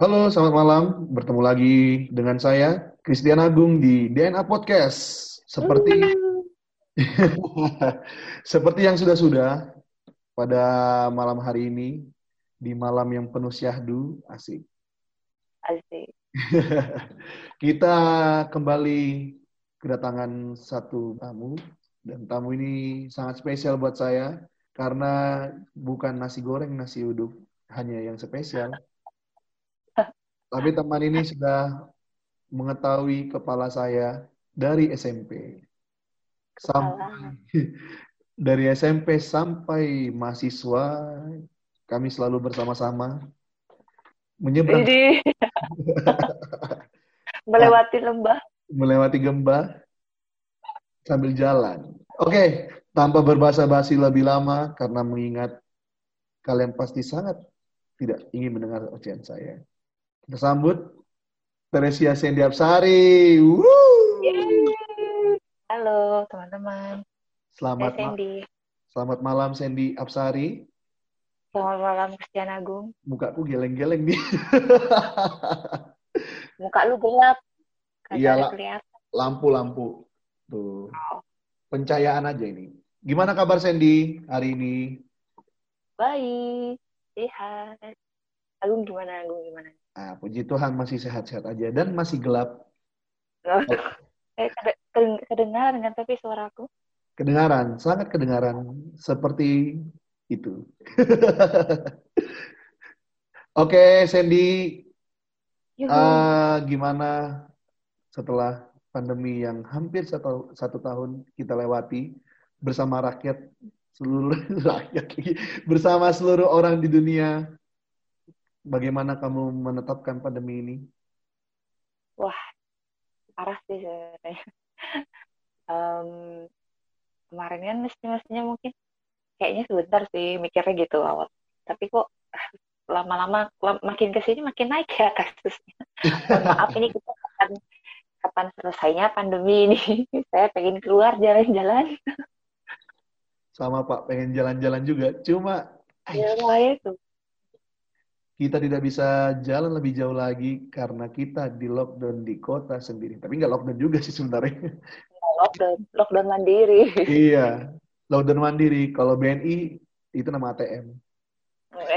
Halo, selamat malam. Bertemu lagi dengan saya, Christian Agung di DNA Podcast. Seperti seperti yang sudah-sudah pada malam hari ini di malam yang penuh syahdu, asik. Asik. Kita kembali kedatangan satu tamu dan tamu ini sangat spesial buat saya karena bukan nasi goreng, nasi uduk, hanya yang spesial tapi teman ini sudah mengetahui kepala saya dari SMP. Sampai dari SMP sampai mahasiswa kami selalu bersama-sama menyeberang melewati lembah melewati gembah sambil jalan. Oke, tanpa berbahasa basi lebih lama karena mengingat kalian pasti sangat tidak ingin mendengar ocehan saya. Kita sambut Teresia Sendi Apsari. Halo teman-teman. Selamat Saya Sandy. Selamat malam Sandy Apsari. Selamat malam Christian Agung. Mukaku geleng-geleng nih. Muka lu gelap. Iya, lampu-lampu. Tuh. Oh. Pencahayaan aja ini. Gimana kabar Sandy hari ini? Baik, sehat. Agung gimana? Agung gimana? Ah, puji Tuhan masih sehat-sehat aja dan masih gelap. Oh. Eh, kedengaran kan tapi suaraku? Kedengaran, sangat kedengaran. Seperti itu. Oke, okay, Sandy. Uh, gimana setelah pandemi yang hampir satu, satu tahun kita lewati bersama rakyat seluruh rakyat bersama seluruh orang di dunia bagaimana kamu menetapkan pandemi ini? Wah, parah sih sebenarnya. um, kemarin kan mestinya mungkin kayaknya sebentar sih mikirnya gitu awal. Tapi kok ah, lama-lama makin ke sini makin naik ya kasusnya. maaf ini kita kapan, kapan selesainya pandemi ini. Saya pengen keluar jalan-jalan. Sama Pak, pengen jalan-jalan juga. Cuma ya, itu kita tidak bisa jalan lebih jauh lagi karena kita di lockdown di kota sendiri. Tapi nggak lockdown juga sih sebenarnya. Lockdown, lockdown mandiri. iya, lockdown mandiri. Kalau BNI itu nama ATM.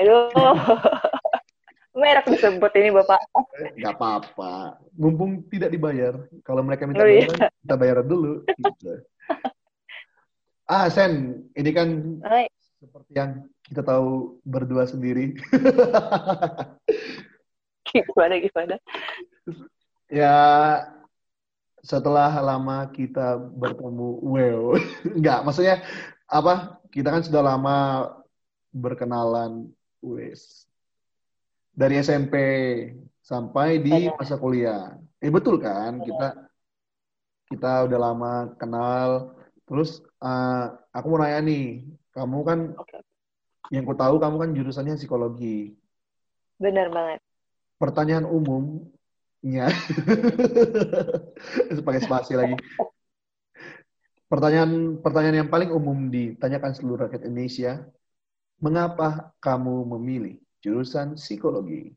Aduh, merek disebut ini bapak. Nggak apa-apa. Mumpung tidak dibayar. Kalau mereka minta oh, iya. kita bayar dulu. Gitu. ah, Sen, ini kan Hai. seperti yang kita tahu berdua sendiri. gimana gimana? Ya setelah lama kita bertemu, well, enggak, maksudnya apa? Kita kan sudah lama berkenalan, wes dari SMP sampai di masa kuliah. Eh betul kan? Kita kita udah lama kenal. Terus uh, aku mau nanya nih, kamu kan okay yang ku tahu kamu kan jurusannya psikologi. Benar banget. Pertanyaan umumnya, pakai spasi lagi. Pertanyaan pertanyaan yang paling umum ditanyakan seluruh rakyat Indonesia, mengapa kamu memilih jurusan psikologi?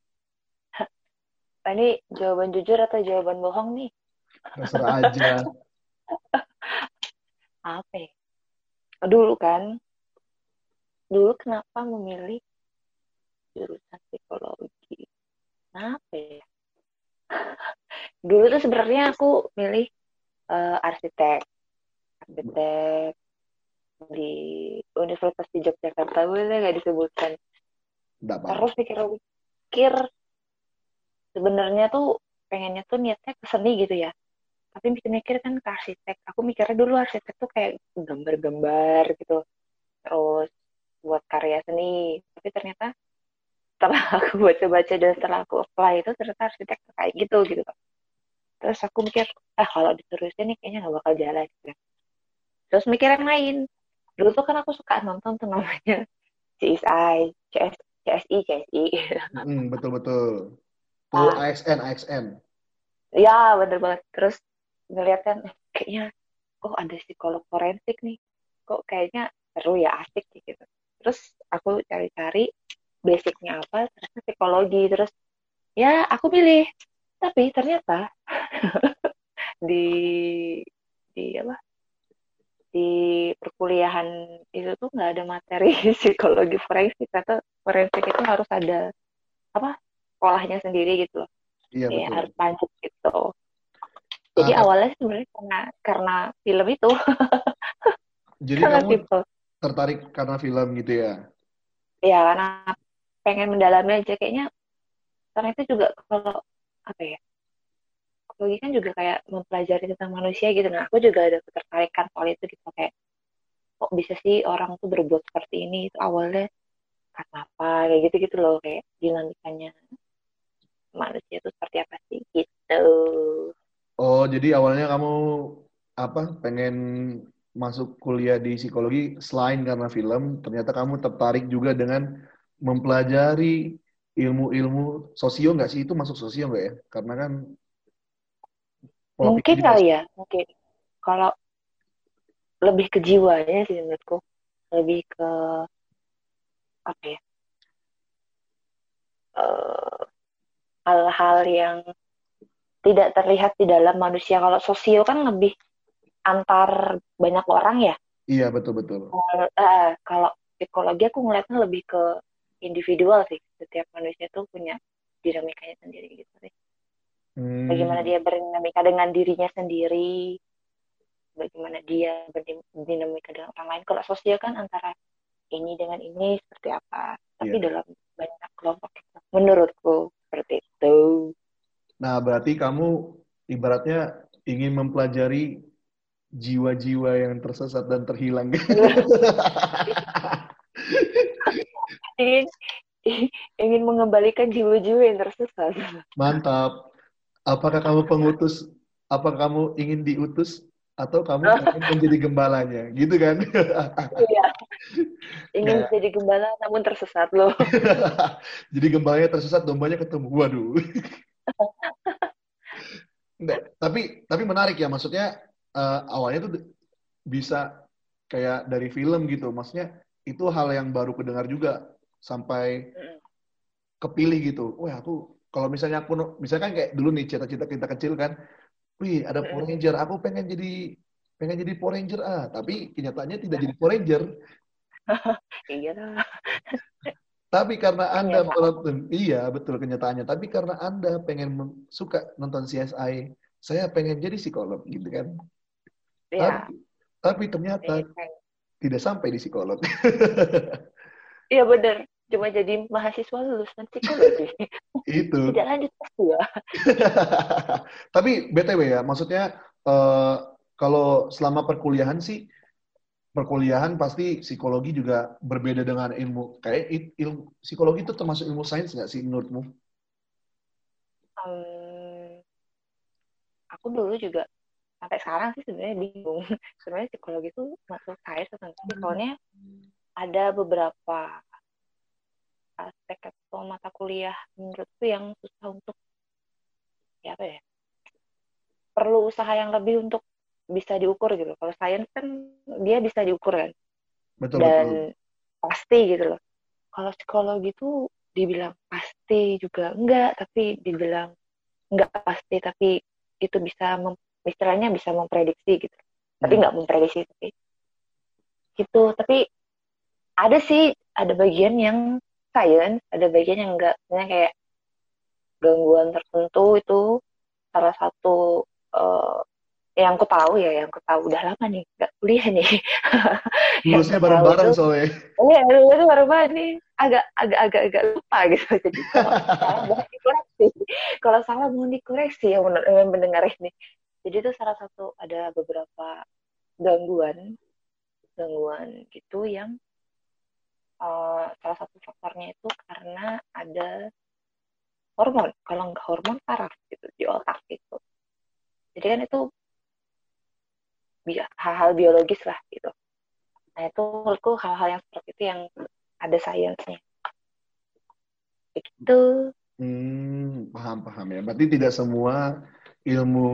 Ini jawaban jujur atau jawaban bohong nih? Terserah aja. Apa ya? Dulu kan, dulu kenapa memilih jurusan psikologi? Kenapa ya? dulu tuh sebenarnya aku milih uh, arsitek, arsitek di Universitas di Yogyakarta boleh nggak disebutkan? Terus pikir-pikir sebenarnya tuh pengennya tuh niatnya ke seni gitu ya. Tapi mikir-mikir kan ke arsitek. Aku mikirnya dulu arsitek tuh kayak gambar-gambar gitu. Terus buat karya seni. Tapi ternyata setelah aku baca-baca dan setelah aku apply itu ternyata arsitek kayak gitu gitu terus aku mikir ah kalau diterusin nih kayaknya nggak bakal jalan gitu. terus mikir yang lain. Dulu tuh kan aku suka nonton tuh namanya CSI CS CSI CSI hmm, betul betul. Tuh ah. AXN AXN ya bener banget. Terus ngeliat kan eh, kayaknya oh ada psikolog forensik nih. Kok kayaknya seru ya asik gitu terus aku cari-cari basicnya apa ternyata psikologi terus ya aku pilih. Tapi ternyata di di apa di perkuliahan itu tuh nggak ada materi psikologi forensik. Atau forensik itu harus ada apa sekolahnya sendiri gitu loh. Iya betul. harus lanjut gitu. Jadi Ah, awalnya sebenarnya karena karena film itu. Jadi karena kamu simple tertarik karena film gitu ya? ya karena pengen mendalami aja. Kayaknya karena itu juga kalau apa ya psikologi kan juga kayak mempelajari tentang manusia gitu. Nah aku juga ada ketertarikan soal itu gitu. Kayak kok bisa sih orang tuh berbuat seperti ini? Itu awalnya karena apa? Kayak gitu gitu loh. Kayak dinamikanya manusia itu seperti apa sih? Gitu. Oh, jadi awalnya kamu apa pengen masuk kuliah di psikologi selain karena film, ternyata kamu tertarik juga dengan mempelajari ilmu-ilmu sosio nggak sih? Itu masuk sosio nggak ya? Karena kan mungkin kali ya mungkin. Kalau lebih ke jiwanya sih menurutku. Lebih ke apa ya? Eh, hal-hal yang tidak terlihat di dalam manusia. Kalau sosio kan lebih antar banyak orang ya? Iya, betul-betul. Kalau- eh, kalau psikologi aku ngeliatnya lebih ke individual sih. Setiap manusia tuh punya dinamikanya sendiri gitu sih. Bagaimana Hmm, dia berdinamika dengan dirinya sendiri bagaimana dia berdinamika dengan orang lain. Kalau sosial kan antara ini dengan ini seperti apa. Tapi iya. dalam banyak kelompok menurutku seperti itu. Nah, berarti kamu ibaratnya ingin mempelajari jiwa-jiwa yang tersesat dan terhilang. ingin ingin mengembalikan jiwa-jiwa yang tersesat Mantap. Apakah kamu pengutus? Apakah kamu ingin diutus? Atau kamu ingin menjadi gembalanya? Gitu kan? Iya. ingin Nggak. jadi gembala namun tersesat loh Jadi gembalanya tersesat, dombanya ketemu. Waduh. Nggak. Tapi tapi menarik ya. Maksudnya eh, awalnya tuh bisa kayak dari film gitu. Maksudnya itu hal yang baru kedengar juga sampai kepilih gitu. Wah aku kalau misalnya aku misalkan kayak dulu nih cita-cita kita kecil kan, wih ada Power Mm. Ranger, aku pengen jadi pengen jadi Power Ranger ah, tapi kenyataannya tidak jadi Power Ranger. iya Tapi karena Anda Kenyataan. menonton, iya betul kenyataannya. Tapi karena Anda pengen suka nonton CSI, saya pengen jadi psikolog gitu kan. Iya. Tapi tapi ternyata Iya, tidak sampai di psikolog. Iya bener. Cuma jadi mahasiswa lulusan psikologi. Itu. Tidak lanjut S2. Tapi BTW ya, maksudnya eh, kalau selama perkuliahan sih, perkuliahan pasti psikologi juga berbeda dengan ilmu. Kayak il- ilmu psikologi itu termasuk ilmu sains nggak sih menurutmu? Hmm, aku dulu juga sampai sekarang sih sebenarnya bingung. Sebenarnya psikologi itu masuk sains atau enggak sih? Soalnya ada beberapa aspek atau mata kuliah menurutku yang susah untuk ya apa ya? Perlu usaha yang lebih untuk bisa diukur gitu. Kalau sains kan dia bisa diukur kan. Betul dan betul. pasti gitu loh. Kalau psikologi tuh dibilang pasti juga enggak, tapi dibilang enggak pasti, tapi itu bisa mem- istilahnya bisa memprediksi gitu. Tapi Hmm. enggak memprediksi tapi gitu. Tapi ada sih ada bagian yang science, ada bagian yang enggak. Misalnya kayak gangguan tertentu itu salah satu eh, yang aku tahu ya, yang aku tahu udah lama nih, nggak kuliah nih. Lulusnya bareng-bareng soalnya. Iya, baru banget nih agak agak agak agak lupa gitu. Jadi kalau salah mohon dikoreksi. Kalau salah mohon dikoreksi yang mendengar ini. Jadi itu salah satu ada beberapa gangguan gangguan gitu yang eh, salah satu faktornya itu karena ada hormon. Kalau nggak hormon saraf gitu di otak gitu. Jadi kan itu hal-hal biologis lah gitu. Nah itu menurutku hal-hal yang seperti itu yang ada sainsnya. Begitu. Hmm, paham paham ya. Berarti tidak semua ilmu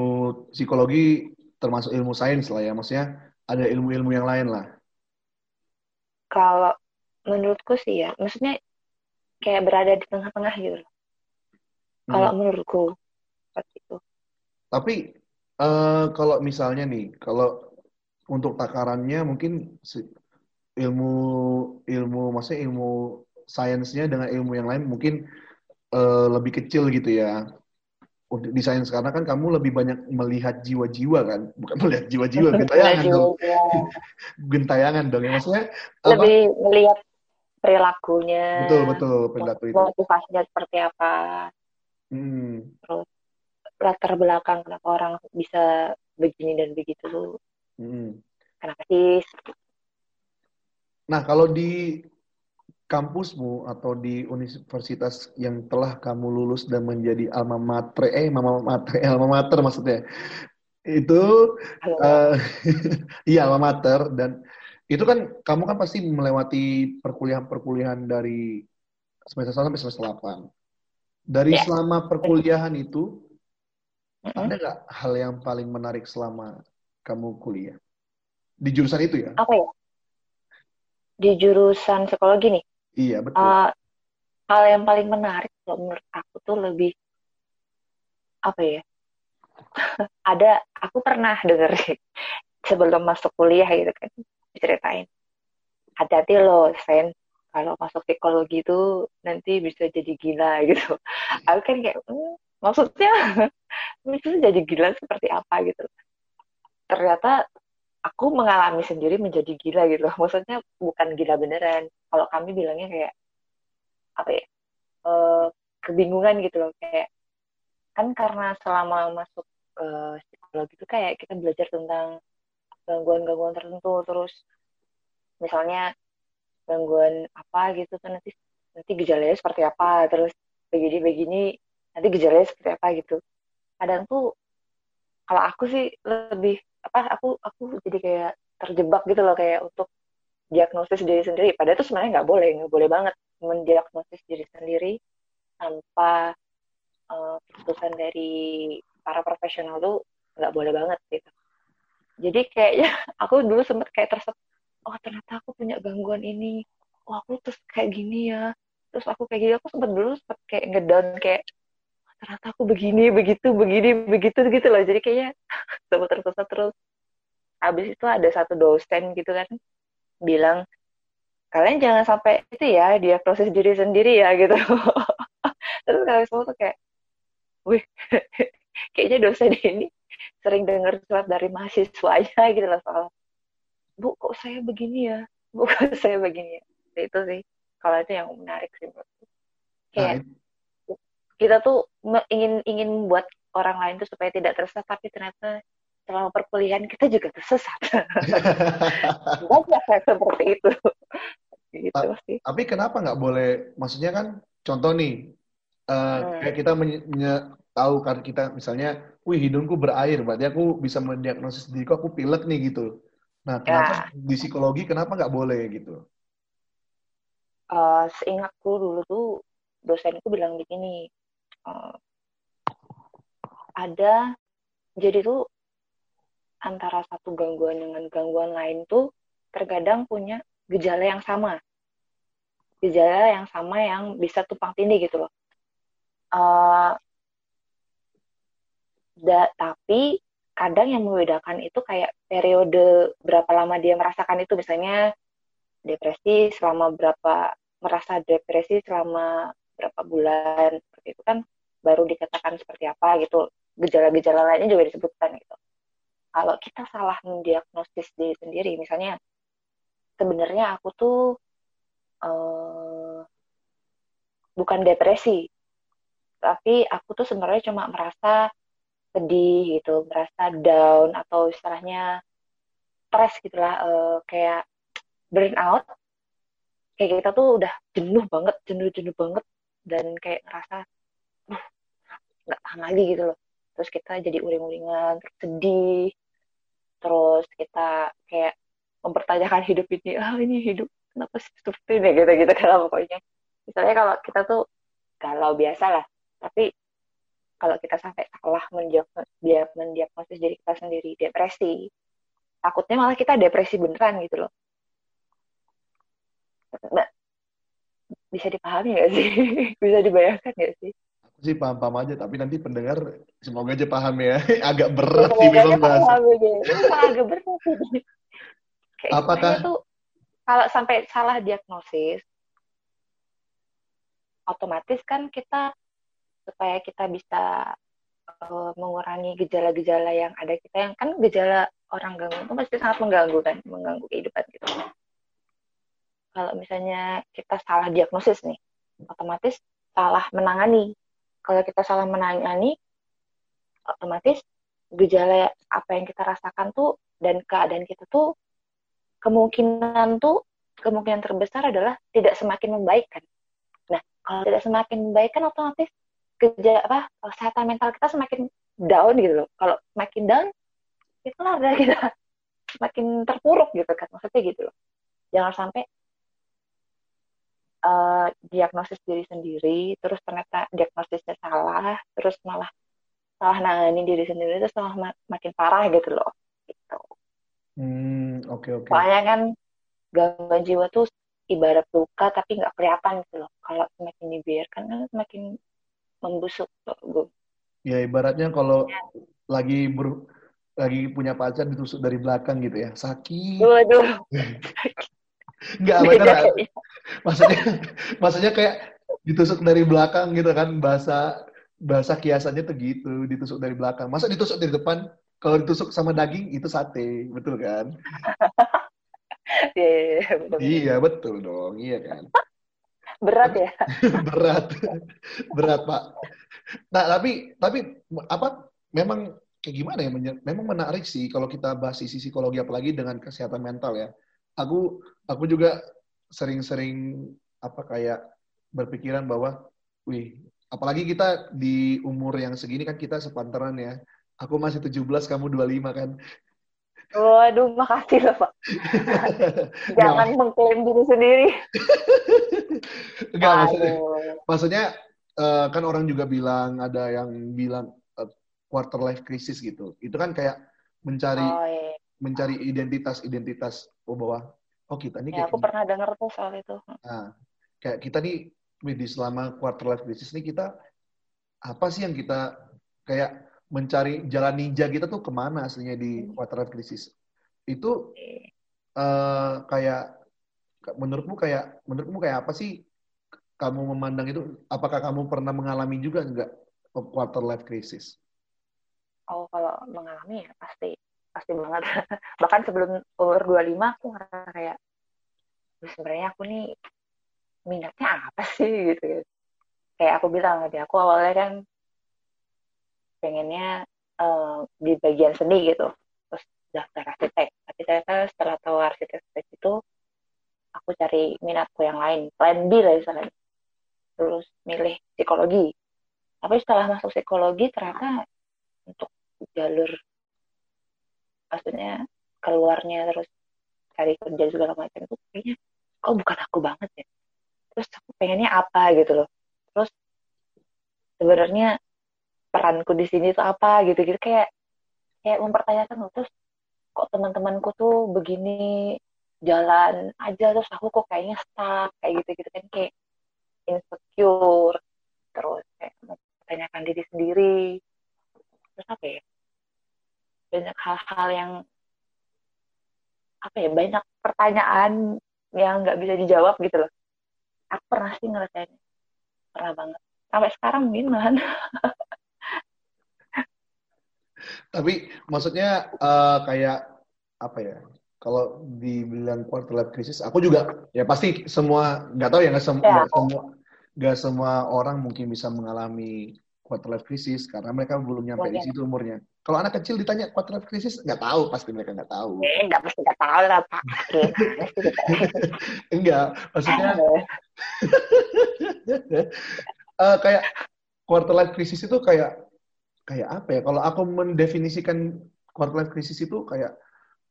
psikologi termasuk ilmu sains lah ya. Maksudnya ada ilmu-ilmu yang lain lah. Kalau menurutku sih ya, maksudnya kayak berada di tengah-tengah gitu. loh. Kalau Hmm. menurutku seperti itu. Tapi eh, kalau misalnya nih, kalau untuk takarannya mungkin ilmu ilmu maksudnya ilmu sainsnya dengan ilmu yang lain mungkin eh, lebih kecil gitu ya. Untuk di sains karena kan kamu lebih banyak melihat jiwa-jiwa kan, bukan melihat jiwa-jiwa, gentayangan dong, gentayangan dong. Ya maksudnya apa? lebih melihat perilakunya, Betul betul perilaku itu. motivasinya seperti apa, Hmm. latar belakang kenapa orang bisa begini dan begitu, Hmm. kenapa sih? Nah, kalau di kampusmu atau di universitas yang telah kamu lulus dan menjadi alma mater, eh, alma mater, eh, alma mater maksudnya, itu, eh, iya alma mater dan itu kan kamu kan pasti melewati perkuliahan-perkuliahan dari semester 1 sampai semester 8. Dari Ya. selama perkuliahan itu, Mm-mm. ada nggak hal yang paling menarik selama kamu kuliah? Di jurusan itu ya? Apa ya? Di jurusan psikologi nih, Iya, betul. eh, hal yang paling menarik kalau menurut aku tuh lebih apa ya? Ada, aku pernah denger sebelum masuk kuliah gitu kan, diceritain. Hati-hati loh, Sen, kalau masuk psikologi itu nanti bisa jadi gila gitu. Aku kan kayak, "Hmm, maksudnya, maksudnya jadi gila seperti apa gitu. Ternyata aku mengalami sendiri menjadi gila gitu. Maksudnya bukan gila beneran. Kalau kami bilangnya kayak, apa ya, eh, kebingungan gitu loh. Kayak, kan karena selama masuk ke psikologi itu kayak kita belajar tentang gangguan-gangguan tertentu. Terus misalnya gangguan apa gitu kan nanti nanti gejalanya seperti apa terus begini-begini nanti gejalanya seperti apa gitu kadang tuh kalau aku sih lebih apa aku aku jadi kayak terjebak gitu loh kayak untuk diagnosis diri sendiri. Padahal itu sebenarnya nggak boleh nggak boleh banget mendiagnosis diri sendiri tanpa keputusan dari para profesional tuh nggak boleh banget gitu. Jadi kayaknya aku dulu sempet kayak tersep oh ternyata aku punya gangguan ini. Oh aku terus kayak gini ya. Terus aku kayak gini aku sempet dulu sempet kayak ngedown kayak "Oh, ternyata aku begini begitu begini begitu gitu loh. Jadi kayaknya sempet tersesat terus. Habis itu ada satu dosen gitu kan bilang kalian jangan sampai itu ya diagnosis diri sendiri ya gitu. Terus kalian semua tuh kayak wih kayaknya dosen ini sering dengar surat dari mahasiswanya gitu loh soal bu kok saya begini ya? Bu kok saya begini ya? Itu sih kalau itu yang menarik sih menurutku. Nah, kayak kita tuh ingin ingin membuat orang lain tuh supaya tidak tersesat tapi ternyata selama perkuliahan kita juga tersesat banyak yang seperti itu gitu sih Tapi kenapa nggak boleh? Maksudnya kan, contoh nih, eh, Hmm. kayak kita tahu kan kita misalnya, wih hidungku berair, berarti aku bisa mendiagnosis diriku aku pilek nih gitu. Nah, kenapa di psikologi kenapa nggak boleh gitu? Eh, seingatku dulu tuh dosenku bilang begini eh, ada. Jadi tuh antara satu gangguan dengan gangguan lain tuh terkadang punya gejala yang sama. Gejala yang sama yang bisa tumpang tindih gitu loh. Eh, da- tapi kadang yang membedakan itu kayak periode berapa lama dia merasakan itu. Misalnya depresi selama berapa merasa depresi selama berapa bulan seperti itu kan baru dikatakan seperti apa gitu. Gejala-gejala lainnya juga disebutkan gitu. Kalau kita salah mendiagnosis diri sendiri misalnya sebenarnya aku tuh eh, bukan depresi tapi aku tuh sebenarnya cuma merasa sedih gitu merasa down atau istilahnya stres gitulah eh, kayak burn out. Kayak kita tuh udah jenuh banget jenuh-jenuh banget dan kayak ngerasa "Duh, nggak tahan lagi gitu loh. Terus kita jadi uring-uringan terus sedih. Terus kita kayak mempertanyakan hidup ini ah ini hidup kenapa sih seperti ini gitu gitu kalau pokoknya. Misalnya kalau kita tuh galau biasa lah tapi kalau kita sampai salah mendiagnosis, diri kita sendiri depresi takutnya malah kita depresi beneran gitu loh bisa dipahami nggak sih bisa dibayangkan nggak sih sih paham-paham aja, tapi nanti pendengar semoga aja paham ya. Agak berat sih memang bahasa. Agak berat sih. Apakah tuh kalau sampai salah diagnosis, otomatis kan kita supaya kita bisa uh, mengurangi gejala-gejala yang ada kita yang kan gejala orang gangguan itu pasti sangat mengganggu kan, mengganggu kehidupan kita. Kalau misalnya kita salah diagnosis nih, otomatis salah menangani. Kalau kita salah menangani, otomatis gejala apa yang kita rasakan tuh dan keadaan kita tuh kemungkinan tuh kemungkinan terbesar adalah tidak semakin membaik kan. Nah, kalau tidak semakin membaik kan otomatis gejala apa kesehatan mental kita semakin down gitu loh. Kalau semakin down, itulah kita semakin terpuruk gitu kan maksudnya gitu loh. Jangan sampai uh, diagnosis diri sendiri, terus ternyata diagnosisnya salah, terus malah salah nangani diri sendiri, terus malah mak makin parah gitu loh. Gitu. Hmm, oke okay, oke. Okay. Soalnya kan gangguan jiwa tuh ibarat luka tapi nggak kelihatan gitu loh. Kalau semakin dibiarkan kan semakin membusuk tuh. Ya ibaratnya kalau ya. lagi ber, lagi punya pacar ditusuk dari belakang gitu ya, sakit. Waduh. Enggak, benar. maksudnya maksudnya kayak ditusuk dari belakang gitu kan bahasa bahasa kiasannya tuh gitu ditusuk dari belakang. Masa ditusuk dari depan? Kalau ditusuk sama daging itu sate betul kan? Iya, iya, iya, betul. iya betul dong iya kan? Berat ya? Berat berat pak. Nah tapi tapi apa memang kayak gimana ya memang menarik sih kalau kita bahas sisi psikologi apalagi dengan kesehatan mental ya aku aku juga sering-sering apa kayak berpikiran bahwa, wih, apalagi kita di umur yang segini kan kita sepantaran ya. Aku masih 17, kamu 25 kan. Waduh, makasih loh, Pak. Jangan nah. mengklaim diri sendiri. Enggak, maksudnya, maksudnya uh, kan orang juga bilang, ada yang bilang uh, quarter life crisis gitu. Itu kan kayak mencari oh, iya. Mencari identitas-identitas oh, bahwa oh kita nih ya, aku pernah dengar tuh soal itu. Nah kayak kita nih di selama quarter life crisis nih kita apa sih yang kita kayak mencari jalan ninja kita tuh ke mana aslinya di hmm. quarter life crisis? Itu uh, kayak menurutmu kayak menurutmu kayak apa sih kamu memandang itu? Apakah kamu pernah mengalami juga enggak quarter life crisis? Oh kalau mengalami ya pasti pasti banget. Bahkan sebelum umur 25 aku ngerasa kayak sebenarnya aku nih minatnya apa sih? Gitu kayak aku bilang tadi aku awalnya kan pengennya uh, di bagian seni gitu. Terus daftar arsitek. Tapi ternyata setelah tahu arsitek itu aku cari minatku yang lain. Plan B lah misalnya terus milih psikologi. Tapi setelah masuk psikologi ternyata untuk jalur maksudnya keluarnya terus cari kerja segala macam itu kayaknya kok bukan aku banget ya. Terus aku pengennya apa gitu loh. Terus sebenarnya peranku di sini tuh apa gitu gitu. Kayak kayak mempertanyakan terus kok teman-temanku tuh begini jalan aja terus aku kok kayaknya stuck kayak gitu gitu kan. Kayak insecure terus kayak mempertanyakan diri sendiri. Terus apa ya banyak hal-hal yang apa ya banyak pertanyaan yang nggak bisa dijawab gitu loh. Aku pernah sih ngerasain pernah banget. Sampai sekarang mungkin tapi maksudnya uh, kayak apa ya kalau dibilang quarter life crisis aku juga ya pasti semua nggak tahu ya nggak sem ya. semua nggak semua orang mungkin bisa mengalami quarter life crisis karena mereka belum nyampe di situ umurnya. Kalau anak kecil ditanya quarter life crisis nggak tahu pasti mereka nggak tahu. Eh nggak pasti nggak tahu lah pak. Enggak, maksudnya uh, kayak quarter life crisis itu kayak kayak apa ya? Kalau aku mendefinisikan quarter life crisis itu kayak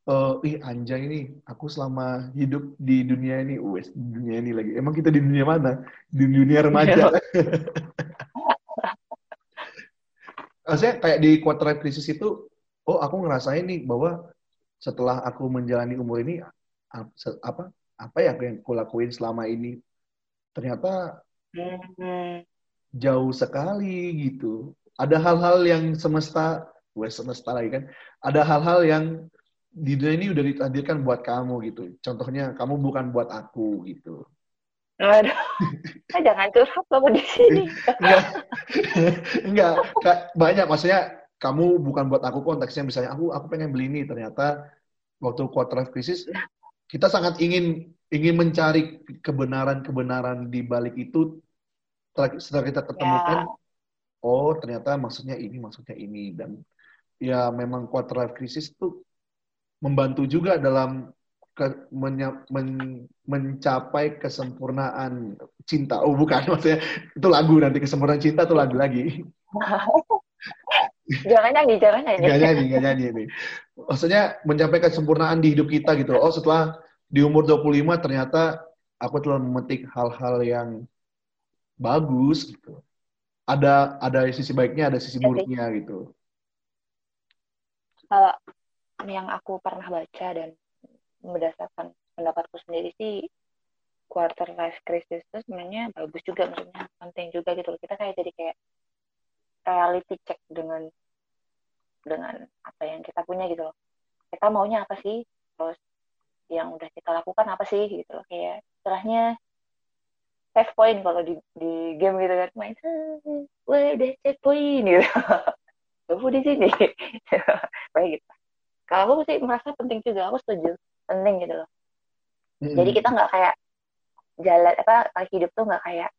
uh, ih anjay ini aku selama hidup di dunia ini, wes dunia ini lagi. Emang kita di dunia mana? Di dunia remaja. maksudnya kayak di quarter life crisis itu oh aku ngerasain nih bahwa setelah aku menjalani umur ini apa apa ya yang aku lakuin selama ini ternyata hmm. jauh sekali gitu. Ada hal-hal yang semesta, wes semesta lagi kan, ada hal-hal yang di dunia ini udah ditakdirkan buat kamu gitu. Contohnya kamu bukan buat aku gitu. Aduh, nah, jangan curhat loh di sini. enggak, enggak, banyak. Maksudnya kamu bukan buat aku konteksnya. Misalnya aku aku pengen beli ini. Ternyata waktu quarter life crisis kita sangat ingin ingin mencari kebenaran-kebenaran di balik itu. Setelah kita ketemukan ya. oh ternyata maksudnya ini maksudnya ini. Dan ya memang quarter life crisis itu membantu juga dalam ke, menya, men, mencapai kesempurnaan cinta oh bukan maksudnya itu lagu nanti kesempurnaan cinta itu lagu lagi jangan nyanyi, jangan nyanyi. Gak nyanyi, gak nyanyi ini. Maksudnya mencapai kesempurnaan di hidup kita gitu. Oh setelah di umur 25 ternyata aku telah memetik hal-hal yang bagus gitu. Ada ada sisi baiknya, ada sisi buruknya gitu. Kalau yang aku pernah baca dan berdasarkan pendapatku sendiri sih quarter life crisis itu sebenarnya bagus juga maksudnya penting juga gitu kita kayak jadi kayak reality check dengan dengan apa yang kita punya gitu loh. Kita maunya apa sih? Terus yang udah kita lakukan apa sih gitu loh. Kayak setelahnya save point kalau di di game gitu kan. Main wah udah save point gitu. Kamu di sini. Kayak gitu. Kalau aku sih merasa penting juga aku setuju penting gitu loh. Mm-hmm. jadi kita nggak kayak jalan apa hidup tuh nggak kayak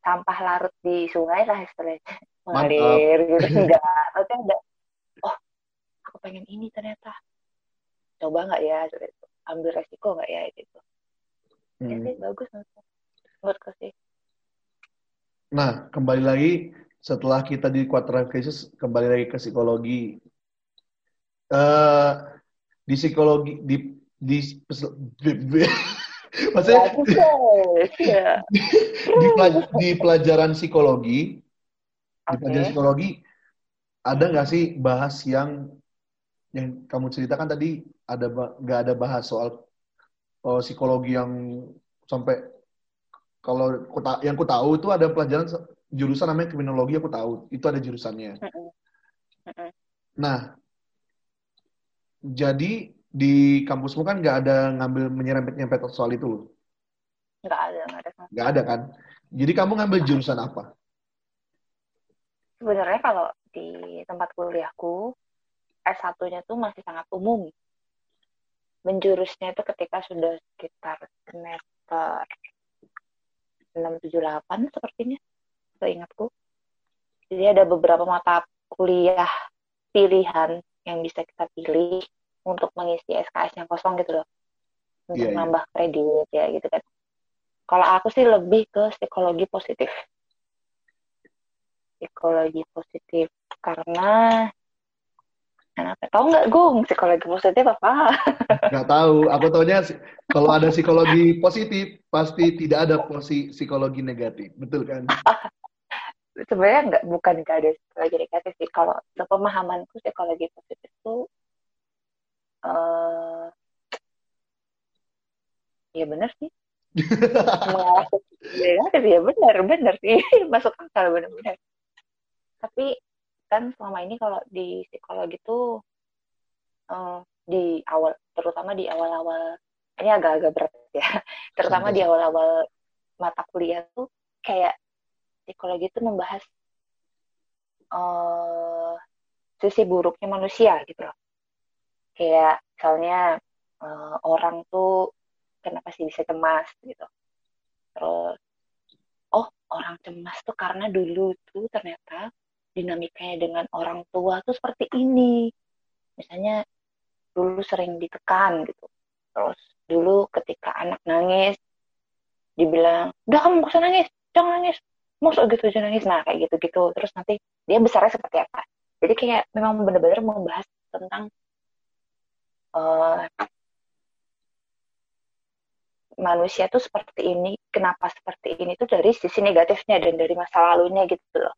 sampah larut di sungai lah istilahnya. Mengalir gitu enggak. Tapi ada oh aku pengen ini ternyata. Coba nggak ya? Gitu. ambil resiko nggak ya gitu. Ya hmm. ya sih bagus menurutku sih. Nah kembali lagi setelah kita di quarter crisis kembali lagi ke psikologi. Uh, di psikologi di di, maksudnya ya, di, di pelajaran psikologi di pelajaran psikologi ada nggak sih bahas yang yang kamu ceritakan tadi ada nggak ada bahas soal oh, psikologi yang sampai kalau yang ku tahu itu ada pelajaran jurusan namanya kriminologi aku tahu itu ada jurusannya. Nah, jadi di kampusmu kan nggak ada ngambil menyerempet-nyerempet soal itu loh? Nggak ada, nggak ada. Nggak ada kan? Jadi kamu ngambil jurusan apa? sebenarnya kalau di tempat kuliahku S1-nya tuh masih sangat umum. Menjurusnya itu ketika sudah sekitar semester 678 sepertinya, seingatku. Jadi ada beberapa mata kuliah pilihan yang bisa kita pilih untuk mengisi SKS yang kosong gitu loh. Untuk yeah, iya. nambah yeah. kredit ya gitu kan. Kalau aku sih lebih ke psikologi positif psikologi positif karena kenapa tahu nggak gung psikologi positif apa nggak tahu aku taunya kalau ada psikologi positif pasti tidak ada posi psikologi negatif betul kan sebenarnya nggak bukan nggak ada psikologi negatif sih kalau pemahamanku psikologi positif itu uh, ya benar sih. Mengarah ya benar benar sih. Masuk akal benar-benar. Tapi kan selama ini kalau di psikologi tuh uh, di awal terutama di awal-awal ini agak-agak berat ya. Terutama di awal-awal mata kuliah tuh kayak psikologi itu membahas uh, sisi buruknya manusia gitu loh kayak misalnya uh, orang tuh kenapa sih bisa cemas gitu terus oh orang cemas tuh karena dulu tuh ternyata dinamikanya dengan orang tua tuh seperti ini. Misalnya dulu sering ditekan gitu. Terus dulu ketika anak nangis dibilang, "Udah kamu gak usah nangis, jangan nangis." Masuk gitu aja nangis. Nah, kayak gitu-gitu. Terus nanti dia besarnya seperti apa. Jadi kayak memang benar-benar membahas tentang uh, manusia tuh seperti ini, kenapa seperti ini tuh dari sisi negatifnya dan dari masa lalunya gitu loh.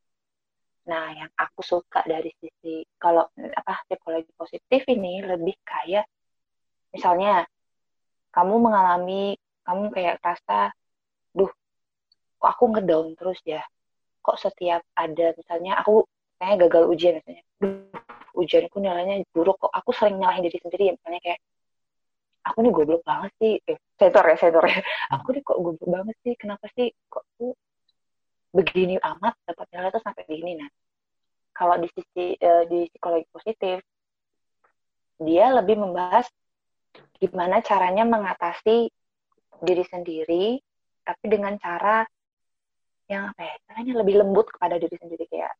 Nah, yang aku suka dari sisi kalau apa psikologi positif ini lebih kayak misalnya kamu mengalami kamu kayak rasa duh kok aku ngedown terus ya. Kok setiap ada misalnya aku kayak gagal ujian misalnya ujianku nilainya buruk kok. Aku sering nyalahin diri sendiri misalnya kayak aku nih goblok banget sih. Eh, sensor ya sensor ya. Aku nih kok goblok banget sih kenapa sih kok aku begini amat dapat nilai tuh sampai begini? Nah kalau di sisi uh, di psikologi positif dia lebih membahas gimana caranya mengatasi diri sendiri tapi dengan cara yang apa ya caranya lebih lembut kepada diri sendiri kayak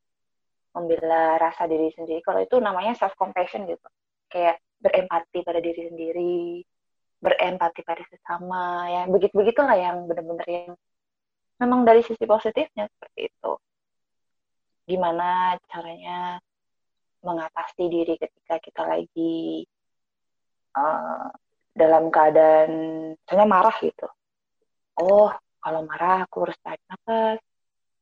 membela rasa diri sendiri. Kalau itu namanya self compassion gitu. Kayak berempati pada diri sendiri berempati pada sesama ya. Begitu begitulah yang benar-benar yang memang dari sisi positifnya seperti itu. Gimana caranya mengatasi diri ketika kita lagi uh, dalam keadaan misalnya marah gitu. Oh kalau marah aku harus tarik nafas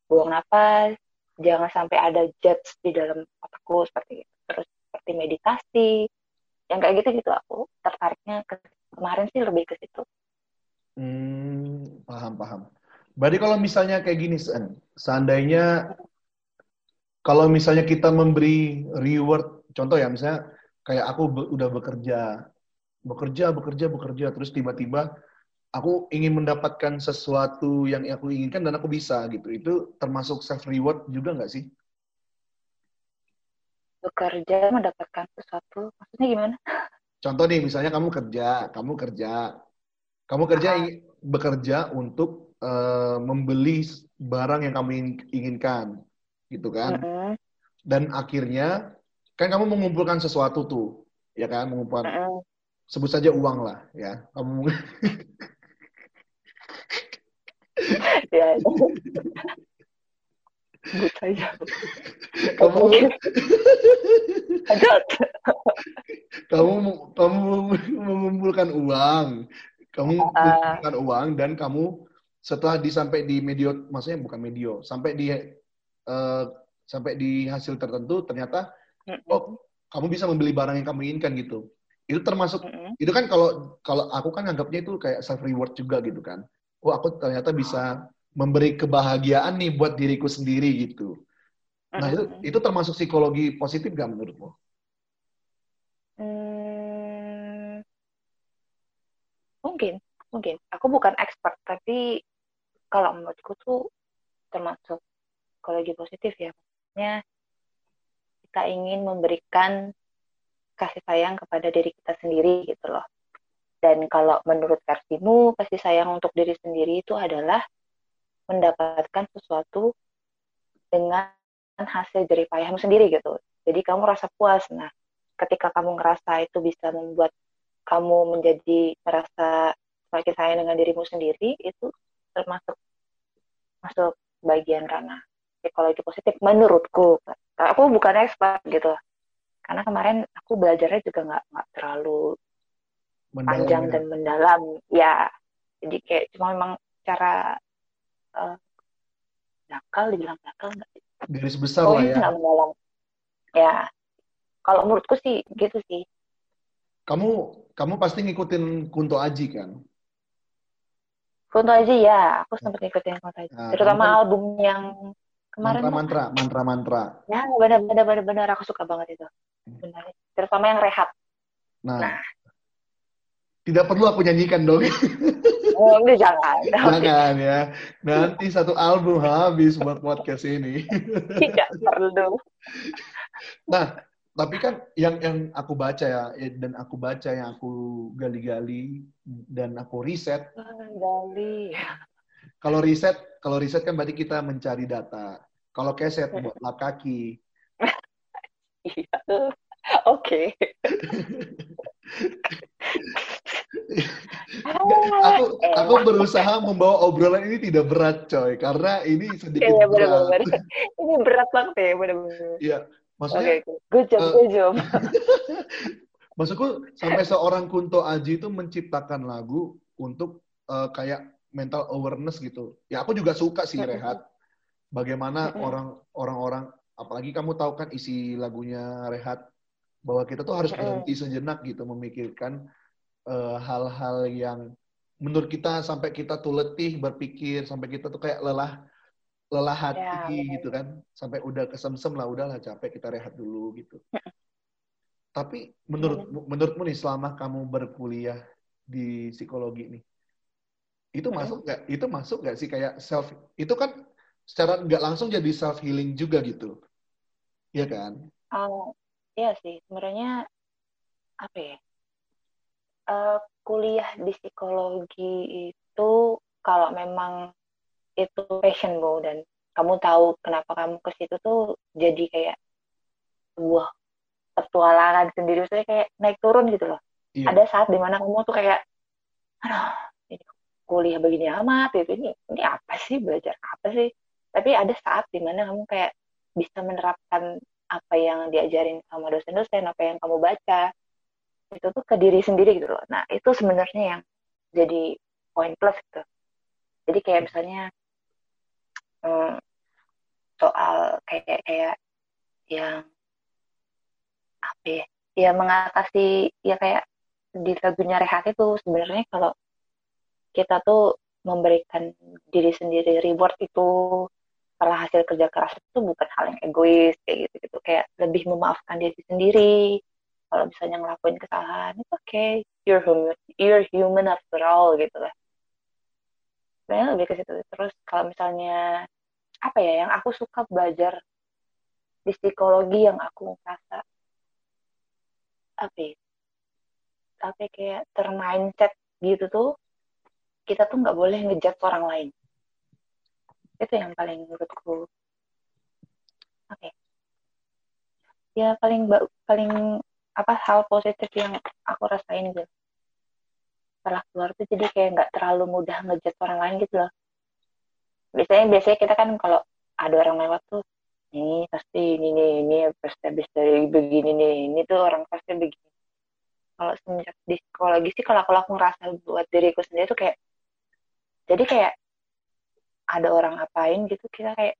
buang nafas jangan sampai ada judge di dalam otakku seperti terus seperti meditasi. Yang kayak gitu gitu aku tertariknya ke kemarin sih lebih ke situ. Hmm, paham paham. Berarti kalau misalnya kayak gini Sen, seandainya kalau misalnya kita memberi reward contoh ya misalnya kayak aku udah bekerja bekerja bekerja bekerja terus tiba-tiba aku ingin mendapatkan sesuatu yang aku inginkan dan aku bisa gitu. Itu termasuk self reward juga nggak sih? Bekerja mendapatkan sesuatu maksudnya gimana? Contoh nih misalnya kamu kerja kamu kerja. Kamu kerja uh bekerja untuk uh, membeli barang yang kamu inginkan gitu kan? Uh -huh. dan akhirnya kan kamu mengumpulkan sesuatu tuh ya kan? Mengumpulkan. Uh -huh. sebut saja uang lah ya. Kamu ya, ya. sebut saja kamu kamu kamu mengumpulkan uang. Kamu uh, mengumpulkan uang dan kamu setelah disampai di medio maksudnya bukan medio sampai di uh, sampai di hasil tertentu ternyata oh kamu bisa membeli barang yang kamu inginkan gitu. Itu termasuk itu kan kalau kalau aku kan anggapnya itu kayak self reward juga gitu kan oh aku ternyata bisa memberi kebahagiaan nih buat diriku sendiri gitu. Nah itu itu termasuk psikologi positif gak menurutmu? Hmm, mungkin, mungkin. Aku bukan expert, tapi kalau menurutku tuh termasuk psikologi positif ya. Maksudnya kita ingin memberikan kasih sayang kepada diri kita sendiri gitu loh. Dan kalau menurut versimu, kasih sayang untuk diri sendiri itu adalah mendapatkan sesuatu dengan hasil jerih payahmu sendiri gitu. Jadi kamu rasa puas. Nah, ketika kamu ngerasa itu bisa membuat kamu menjadi merasa semakin sayang dengan dirimu sendiri, itu termasuk masuk bagian karena psikologi positif menurutku. Aku bukan expert gitu. Karena kemarin aku belajarnya juga nggak terlalu mendalam, panjang ya. dan mendalam. Ya, jadi kayak cuma memang cara uh, nakal dibilang nakal nggak garis besar oh, lah ya. nggak mendalam. Ya. Kalau menurutku sih gitu sih. Kamu kamu pasti ngikutin Kunto Aji kan? Kunto Aji ya. Aku sempat ngikutin Kunto Aji. Nah, terutama kan, album yang kemarin mantra mantra mantra mantra. Ya benar benar benar benar aku suka banget itu. Hmm. benar. Terutama yang rehat nah, nah. Tidak perlu aku nyanyikan dong Oh, ini jangan. Jangan ya. Nanti satu album habis buat podcast ini. Tidak perlu. Nah, tapi kan yang yang aku baca ya dan aku baca yang aku gali-gali dan aku riset. Gali. Kalau riset, kalau riset kan berarti kita mencari data. Kalau keset buat lap kaki. Iya. Oke. Aku aku berusaha membawa obrolan ini tidak berat coy. Karena ini sedikit ya, berat. bener, ini berat banget ya benar-benar iya maksudnya okay, good job uh, good job. Maksudku sampai seorang Kunto Aji itu menciptakan lagu untuk uh, kayak mental awareness gitu. Ya aku juga suka sih Rehat. Bagaimana orang orang-orang apalagi kamu tahu kan isi lagunya Rehat bahwa kita tuh harus berhenti sejenak gitu memikirkan hal-hal uh, yang menurut kita sampai kita tuh letih berpikir sampai kita tuh kayak lelah lelah hati ya, gitu kan. Sampai udah kesemsem lah udahlah capek kita rehat dulu gitu. Tapi menurut ya. menurutmu nih selama kamu berkuliah di psikologi nih itu masuk nggak itu masuk nggak sih kayak self itu kan secara nggak langsung jadi self healing juga gitu ya kan? Oh iya sih. Sebenarnya apa ya uh, kuliah di psikologi itu kalau memang itu passion gue dan kamu tahu kenapa kamu ke situ tuh jadi kayak sebuah petualangan sendiri. Saya kayak naik turun gitu loh. Iya. ada saat di mana kamu tuh kayak aduh ini kuliah begini amat gitu. Ini ini apa sih? Belajar apa sih? Tapi ada saat di mana kamu kayak bisa menerapkan apa yang diajarin sama dosen-dosen apa yang kamu baca itu tuh ke diri sendiri gitu loh. Nah itu sebenarnya yang jadi poin plus gitu. Jadi kayak misalnya hmm, soal kayak kayak yang apa ya ya mengatasi ya kayak di lagunya Rehat itu sebenarnya kalau kita tuh memberikan diri sendiri reward itu setelah hasil kerja keras itu bukan hal yang egois kayak gitu gitu kayak lebih memaafkan diri sendiri kalau misalnya ngelakuin kesalahan itu oke okay. you're human you're human after all gitu lah sebenarnya lebih ke situ terus kalau misalnya apa ya yang aku suka belajar di psikologi yang aku merasa apa ya, apa ya, kayak termindset gitu tuh kita tuh nggak boleh ngejat orang lain itu yang paling menurutku oke okay. ya paling paling apa hal positif yang aku rasain gitu. Setelah keluar tuh jadi kayak nggak terlalu mudah ngejat orang lain gitu loh. Biasanya biasanya kita kan kalau ada orang lewat tuh ini pasti ini ini ini pasti habis dari begini nih ini tuh orang pasti begini. Kalau semenjak di psikologi sih kalau aku laku ngerasa buat diriku sendiri tuh kayak jadi kayak ada orang ngapain gitu kita kayak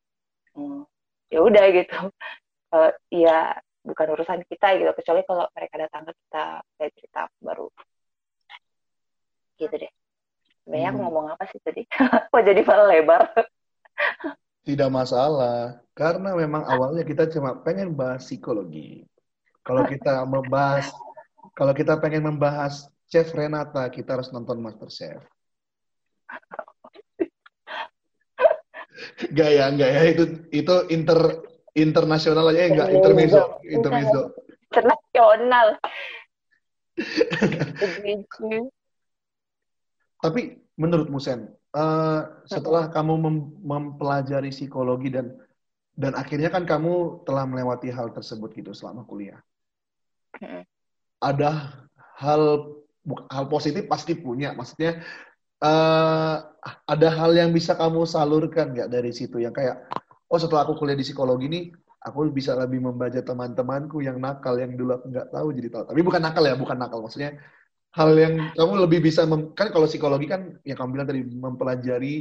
hmm, ya udah gitu. Kalau ya bukan urusan kita gitu kecuali kalau mereka datang ke kita saya cerita baru. Gitu deh. Sebenarnya hmm. aku ngomong apa sih tadi? Kok jadi malah lebar? Tidak masalah. Karena memang awalnya kita cuma pengen bahas psikologi. Kalau kita membahas kalau kita pengen membahas Chef Renata kita harus nonton Master Chef. Gak ya, ya. Itu itu inter internasional aja enggak intermezzo intermezzo. Internasional. Tapi menurut Musen uh, setelah kamu mem mempelajari psikologi dan dan akhirnya kan kamu telah melewati hal tersebut gitu selama kuliah. Ada hal hal positif pasti punya. Maksudnya uh, ada hal yang bisa kamu salurkan nggak dari situ? Yang kayak oh setelah aku kuliah di psikologi nih aku bisa lebih membaca teman-temanku yang nakal yang dulu aku nggak tahu jadi tahu. Tapi bukan nakal ya bukan nakal. Maksudnya hal yang kamu lebih bisa mem, kan kalau psikologi kan yang kamu bilang tadi mempelajari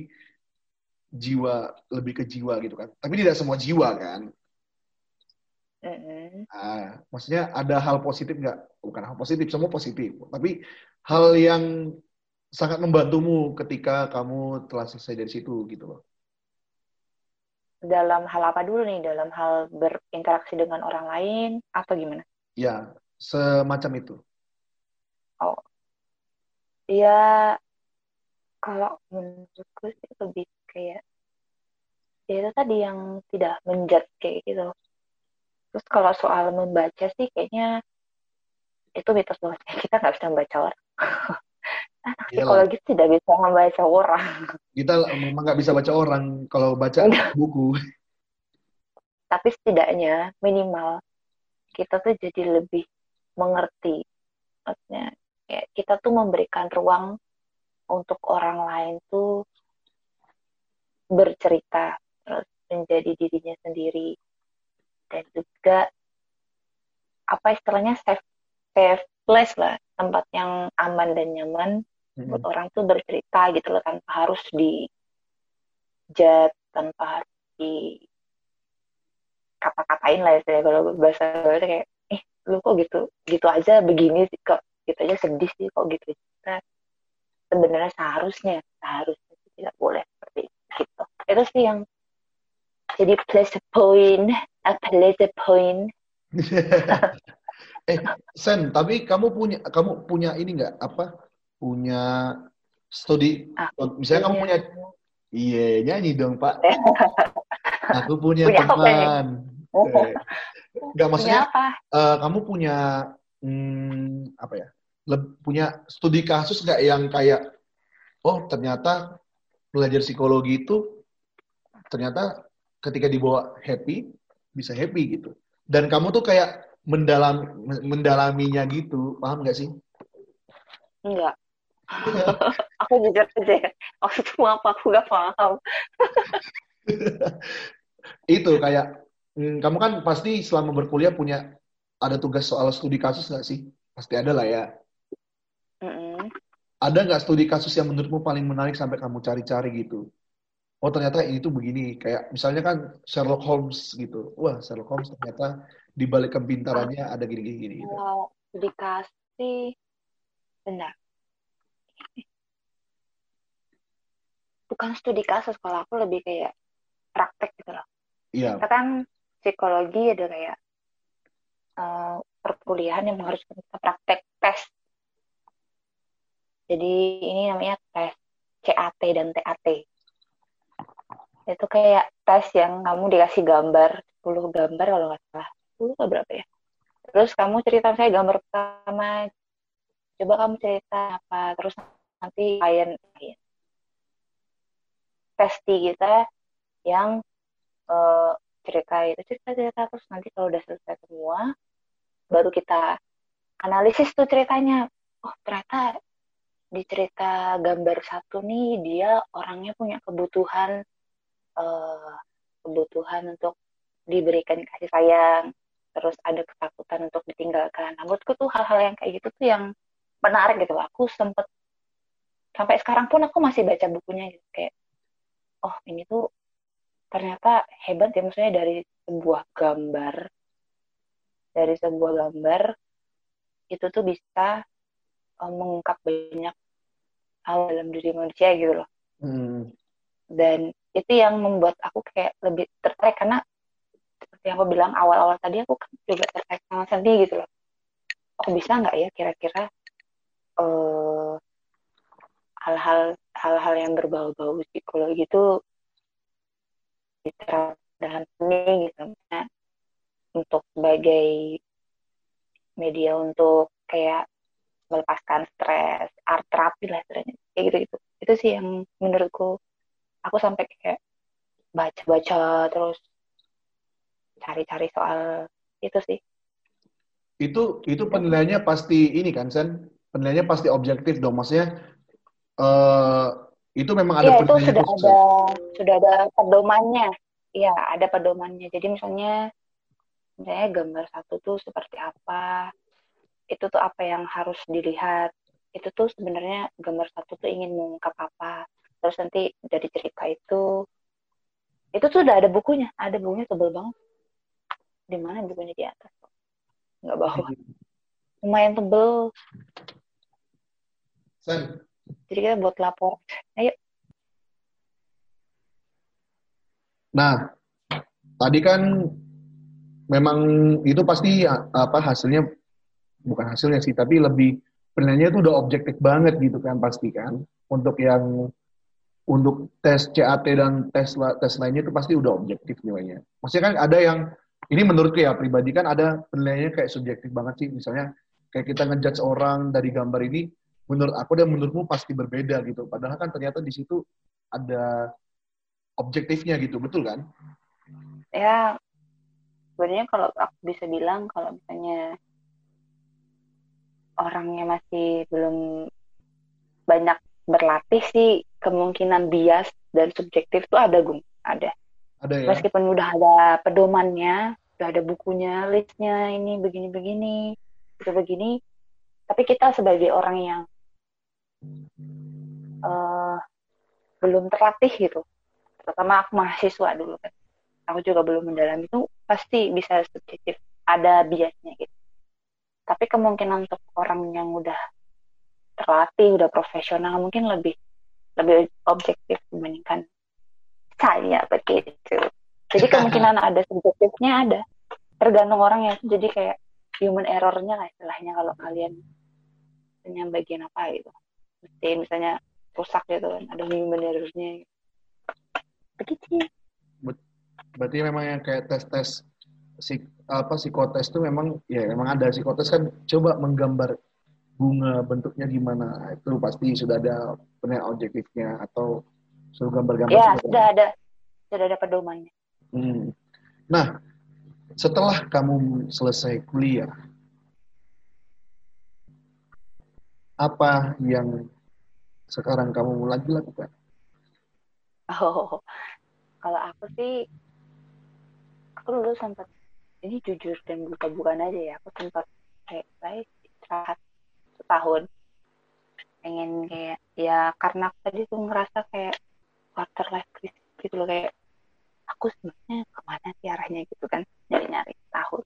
jiwa lebih ke jiwa gitu kan. Tapi tidak semua jiwa kan. Mm ah maksudnya ada hal positif nggak? Bukan hal positif semua positif. Tapi hal yang sangat membantumu ketika kamu telah selesai dari situ gitu loh dalam hal apa dulu nih? Dalam hal berinteraksi dengan orang lain atau gimana? Ya, semacam itu. Oh, ya kalau menurutku sih lebih kayak ya itu tadi yang tidak menjat kayak gitu. Terus kalau soal membaca sih kayaknya itu mitos banget. Kita nggak bisa membaca orang. psikologis tidak bisa membaca orang. Kita memang nggak bisa baca orang kalau baca buku. Tapi setidaknya minimal kita tuh jadi lebih mengerti. Maksudnya ya, kita tuh memberikan ruang untuk orang lain tuh bercerita terus menjadi dirinya sendiri dan juga apa istilahnya safe safe place lah tempat yang aman dan nyaman hmm. buat orang tuh bercerita gitu loh tanpa harus di jat tanpa harus di kata-katain lah ya kalau bahasa itu kayak eh lu kok gitu gitu aja begini sih kok gitu aja sedih sih kok gitu kita sebenarnya seharusnya seharusnya tidak boleh seperti itu itu sih yang Jadi plus a point, a plus point. eh, Sen, tapi kamu punya kamu punya ini nggak apa? Punya studi? Aku misalnya kamu punya Iya, nyanyi dong, Pak. Aku punya, Punya teman. Eh, Nggak maksudnya Punya apa? eh, kamu punya hmm, apa ya? leb- punya studi kasus nggak yang kayak oh ternyata belajar psikologi itu ternyata ketika dibawa happy bisa happy gitu. Dan kamu tuh kayak mendalam mendalaminya gitu, paham nggak sih? Enggak. Aku jujur aja. Maksudmu apa? Aku gak paham. Itu kayak hmm, kamu kan pasti selama berkuliah punya ada tugas soal studi kasus nggak sih? Pasti ada lah ya. Mm-mm. Ada nggak studi kasus yang menurutmu paling menarik sampai kamu cari-cari gitu? Oh ternyata ini tuh begini, kayak misalnya kan Sherlock Holmes gitu. Wah Sherlock Holmes ternyata di balik kepintarannya ada gini-gini gitu. Kalau dikasih, benar. Bukan studi kasus, kalau aku lebih kayak praktek gitu loh. Iya, Kita kan psikologi ada kayak eh, perkuliahan yang mengharuskan kita praktek tes. Jadi ini namanya tes CAT dan TAT. Itu kayak tes yang kamu dikasih gambar, 10 gambar kalau nggak salah. 10 atau berapa ya? Terus kamu cerita saya gambar pertama, coba kamu cerita apa, terus nanti klien. Testi kita yang eh, cerita itu cerita-cerita terus nanti kalau udah selesai semua baru kita analisis tuh ceritanya oh ternyata di cerita gambar satu nih dia orangnya punya kebutuhan eh, kebutuhan untuk diberikan kasih sayang terus ada ketakutan untuk ditinggalkan nah, menurutku tuh hal-hal yang kayak gitu tuh yang menarik gitu aku sempet sampai sekarang pun aku masih baca bukunya gitu. Kayak oh ini tuh ternyata hebat ya maksudnya dari sebuah gambar dari sebuah gambar itu tuh bisa eh, mengungkap banyak hal dalam diri manusia gitu loh. Hmm, dan itu yang membuat aku kayak lebih tertarik karena seperti yang aku bilang awal-awal tadi aku kan juga tertarik sama seni gitu loh. Oh bisa nggak ya kira-kira eh, hal-hal hal-hal yang berbau-bau psikologi itu dalam seni gitu Maksudnya untuk sebagai media untuk kayak melepaskan stres, art terapi lah istilahnya. kayak gitu gitu. Itu sih yang menurutku aku sampai kayak baca-baca terus cari-cari soal itu sih. itu itu penilaiannya pasti ini kan Sen? Penilaiannya pasti objektif dong. Maksudnya eh itu memang ada Iya itu sudah khusus. ada sudah ada pedomannya. Iya ada pedomannya. Jadi misalnya misalnya gambar satu tuh seperti apa, itu tuh apa yang harus dilihat. Itu tuh sebenarnya gambar satu tuh ingin mengungkap apa. Terus nanti dari cerita itu, itu tuh udah ada bukunya. Ada bukunya tebel banget. Di mana bukunya di atas? Nggak bawah. Lumayan tebel. Sen, Jadi kita buat lapor. Ayo. nah tadi kan memang itu pasti apa hasilnya bukan hasilnya sih, tapi lebih penilaiannya itu udah objektif banget gitu kan pasti kan. Untuk yang untuk tes CAT dan tes tes lainnya itu pasti udah objektif nilainya. Maksudnya kan ada yang ini menurutku ya pribadi kan ada penilaiannya kayak subjektif banget sih. Misalnya kayak kita ngejudge orang dari gambar ini, menurut aku dan menurutmu pasti berbeda gitu. Padahal kan ternyata di situ ada objektifnya gitu, betul kan? Ya, sebenarnya kalau aku bisa bilang kalau misalnya orangnya masih belum banyak berlatih sih kemungkinan bias dan subjektif tuh ada gung ada Ada ya. meskipun udah ada pedomannya udah ada bukunya listnya ini begini begini itu begini tapi kita sebagai orang yang eh, belum terlatih gitu terutama aku mahasiswa dulu kan aku juga belum mendalami itu pasti bisa subjektif ada biasnya gitu tapi kemungkinan untuk orang yang udah terlatih udah profesional mungkin lebih lebih objektif dibandingkan saya begitu Jadi kemungkinan ada subjektifnya ada. Tergantung orangnya. Jadi kayak human errornya lah istilahnya kalau kalian punya bagian apa gitu. Mesti misalnya rusak gitu kan. Ada human errornya. Begitu. Berarti memang yang kayak tes-tes si apa psikotes itu memang ya memang ada psikotes kan coba menggambar bunga bentuknya gimana itu pasti sudah ada penilaian objektifnya atau suruh gambar-gambar ya sudah ada sudah ada pedomannya hmm. nah setelah kamu selesai kuliah apa yang sekarang kamu lagi lakukan? Oh kalau aku sih aku dulu sempat ini jujur dan buka-bukaan aja ya aku sempat kayak baik istirahat setahun. Pengen kayak ya karena aku tadi tuh ngerasa kayak quarter life crisis gitu loh kayak aku sebenarnya ke mana sih arahnya gitu kan nyari-nyari tahun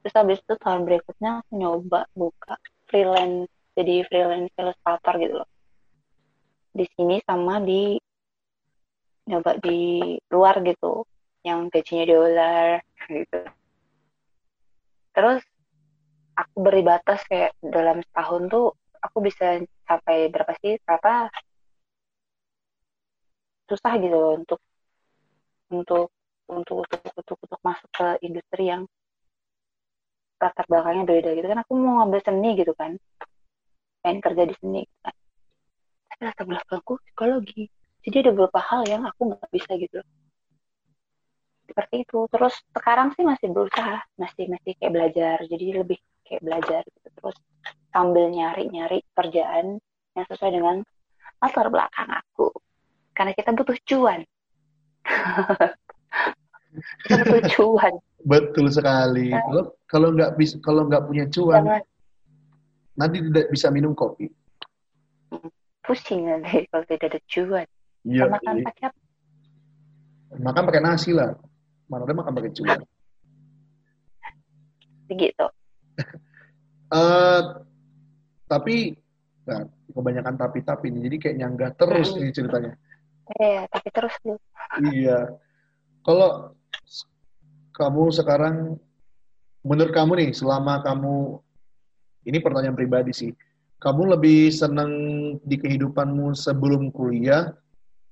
terus habis itu tahun berikutnya aku nyoba buka freelance jadi freelance illustrator gitu loh di sini sama di nyoba di luar gitu yang gajinya dolar gitu. Terus aku beri batas kayak dalam setahun tuh aku bisa sampai berapa sih? Ternyata susah gitu loh untuk untuk untuk untuk untuk untuk masuk ke industri yang latar belakangnya beda gitu. Kan aku mau ngambil seni gitu kan pengen kerja di seni gitu kan latar belakangku psikologi. Jadi ada beberapa hal yang aku nggak bisa gitu loh. Seperti itu. Terus sekarang sih masih berusaha. Masih masih kayak belajar. Jadi lebih kayak belajar gitu. Terus sambil nyari nyari kerjaan yang sesuai dengan latar belakang aku. Karena kita butuh cuan. Kita butuh cuan. Betul sekali. Nah. kalau kalau nggak bisa kalau nggak punya cuan Jangan. nanti tidak bisa minum kopi pusing nanti kalau tidak ada cuan. Ya, makan pakai apa? Makan pakai nasi lah. Mana ada makan pakai cuan? Begitu. Uh, tapi nah, kebanyakan tapi-tapi ini jadi kayak nyanggah terus ini ceritanya. Iya tapi terus lu iya. Kalau kamu sekarang menurut kamu nih selama kamu ini pertanyaan pribadi sih kamu lebih senang di kehidupanmu sebelum kuliah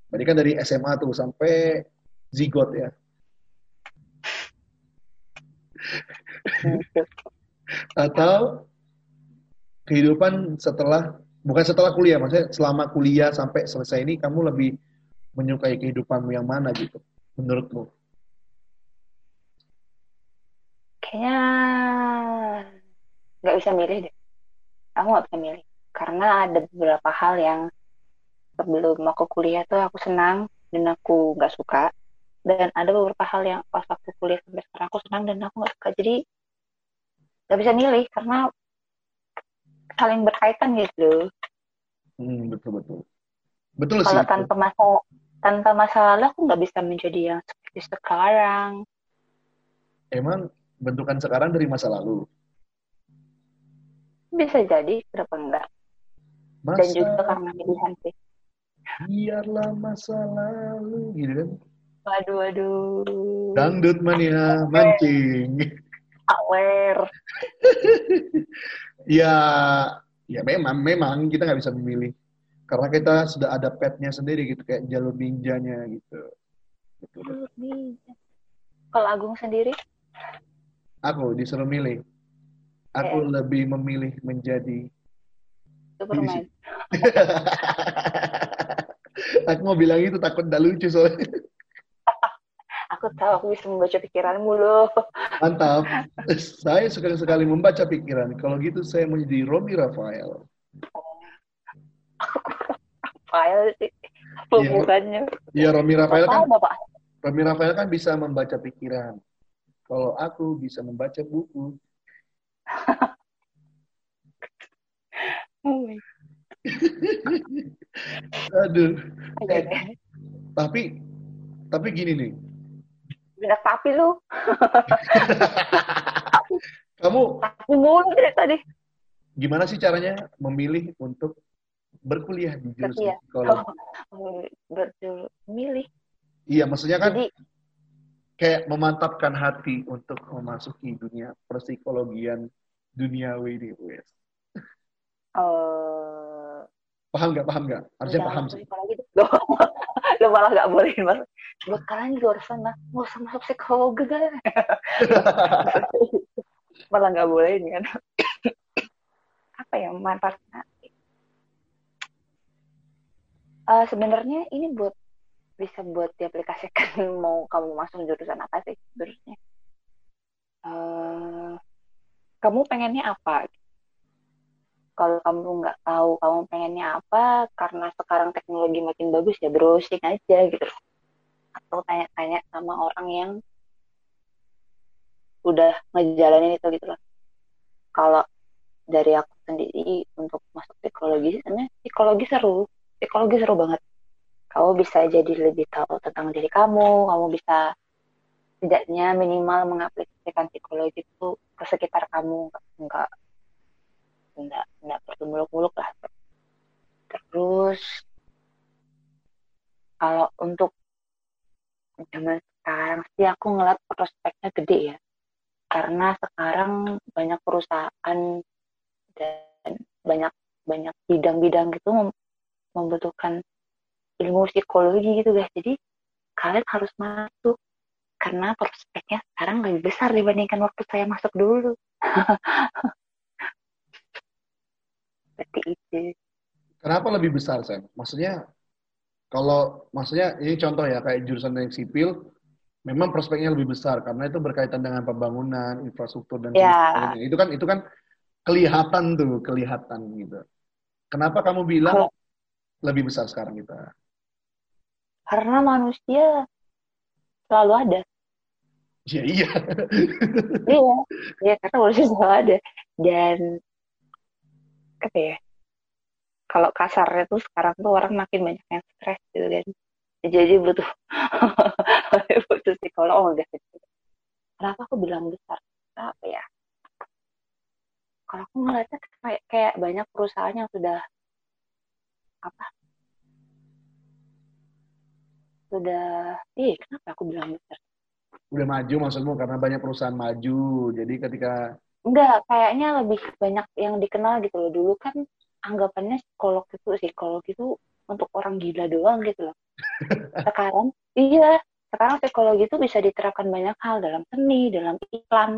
Tadi kan dari SMA tuh sampai zigot ya. Atau kehidupan setelah bukan setelah kuliah, maksudnya selama kuliah sampai selesai ini kamu lebih menyukai kehidupanmu yang mana gitu menurutmu? Kayaknya nggak bisa milih deh. Aku nggak bisa milih. Karena ada beberapa hal yang sebelum aku kuliah tuh aku senang dan aku nggak suka. Dan ada beberapa hal yang pas aku kuliah sampai sekarang aku senang dan aku nggak suka. Jadi nggak bisa milih karena saling berkaitan gitu. Hmm, betul betul. Betul kalau sih, tanpa masa tanpa masa lalu aku nggak bisa menjadi yang seperti sekarang. Emang bentukan sekarang dari masa lalu bisa jadi kenapa enggak? Masa... dan juga karena pilihan sih. Biarlah masa lalu gitu kan? Waduh waduh. Dangdut mania mancing. Aware. Ya ya memang memang kita nggak bisa memilih. Karena kita sudah ada petnya sendiri gitu kayak jalur ninjanya gitu. Ninja. Kalau Agung sendiri? Aku disuruh milih aku yeah. lebih memilih menjadi Superman aku mau bilang itu takut tidak lucu soalnya. aku tahu aku bisa membaca pikiranmu loh. Mantap. Saya suka sekali membaca pikiran. Kalau gitu saya mau jadi Romi Rafael. Rafael sih. Hubungannya. Iya, Romi Rafael kan. Bapak. Romi Rafael kan bisa membaca pikiran. Kalau aku bisa membaca buku. Oh Aduh. Eh, tapi tapi gini nih. Binak tapi lu. Kamu Aku mulu dari tadi. Gimana sih caranya memilih untuk berkuliah di jurusan psikologi? Oh, memilih. Iya, maksudnya kan Jadi, kayak memantapkan hati untuk memasuki dunia persikologian duniawi ini, wes. Eh, Paham nggak? Paham nggak? Harusnya paham sih. Loh, lo malah gak bolehin mas. Buat kalian di luar sana, nggak usah masuk psikologi kan? malah gak bolehin kan? Apa ya manfaatnya? Eh, sebenarnya ini buat bisa buat diaplikasikan mau kamu masuk jurusan apa sih sebenarnya? Eh, kamu pengennya apa? Kalau kamu nggak tahu kamu pengennya apa, karena sekarang teknologi makin bagus ya browsing aja gitu. Atau tanya-tanya sama orang yang udah ngejalanin itu gitu loh. Kalau dari aku sendiri untuk masuk psikologi, sebenarnya psikologi seru. Psikologi seru banget. Kamu bisa jadi lebih tahu tentang diri kamu, kamu bisa setidaknya minimal mengaplikasikan psikologi itu ke sekitar kamu. Enggak enggak enggak perlu muluk-muluk lah. Terus kalau untuk zaman sekarang sih aku ngeliat prospeknya gede ya. Karena sekarang banyak perusahaan dan banyak banyak bidang-bidang gitu mem- membutuhkan ilmu psikologi gitu guys jadi kalian harus masuk karena prospeknya sekarang lebih besar dibandingkan waktu saya masuk dulu. Seperti itu. Kenapa lebih besar, Sam? Maksudnya, kalau, maksudnya ini contoh ya, kayak jurusan yang sipil, memang prospeknya lebih besar, karena itu berkaitan dengan pembangunan, infrastruktur, dan Ya. sebagainya. Itu kan, itu kan kelihatan tuh, kelihatan gitu. Kenapa kamu bilang Kalau- lebih besar sekarang kita? Karena manusia selalu ada. Ya iya. iya, iya karena manusia selalu ada. Dan apa ya? Kalau kasarnya tuh sekarang tuh orang makin banyak yang stres gitu kan. Jadi butuh butuh psikolog sih. Kenapa aku bilang besar? Apa ya? Kalau aku ngeliatnya kayak kayak banyak perusahaan yang sudah apa? Sudah, ih kenapa aku bilang besar? Udah maju maksudmu, karena banyak perusahaan maju. Jadi ketika, Enggak, kayaknya lebih banyak yang dikenal gitu loh. Dulu kan anggapannya psikolog itu psikolog itu untuk orang gila doang gitu loh. Sekarang iya, sekarang psikologi itu bisa diterapkan banyak hal dalam seni, dalam iklan.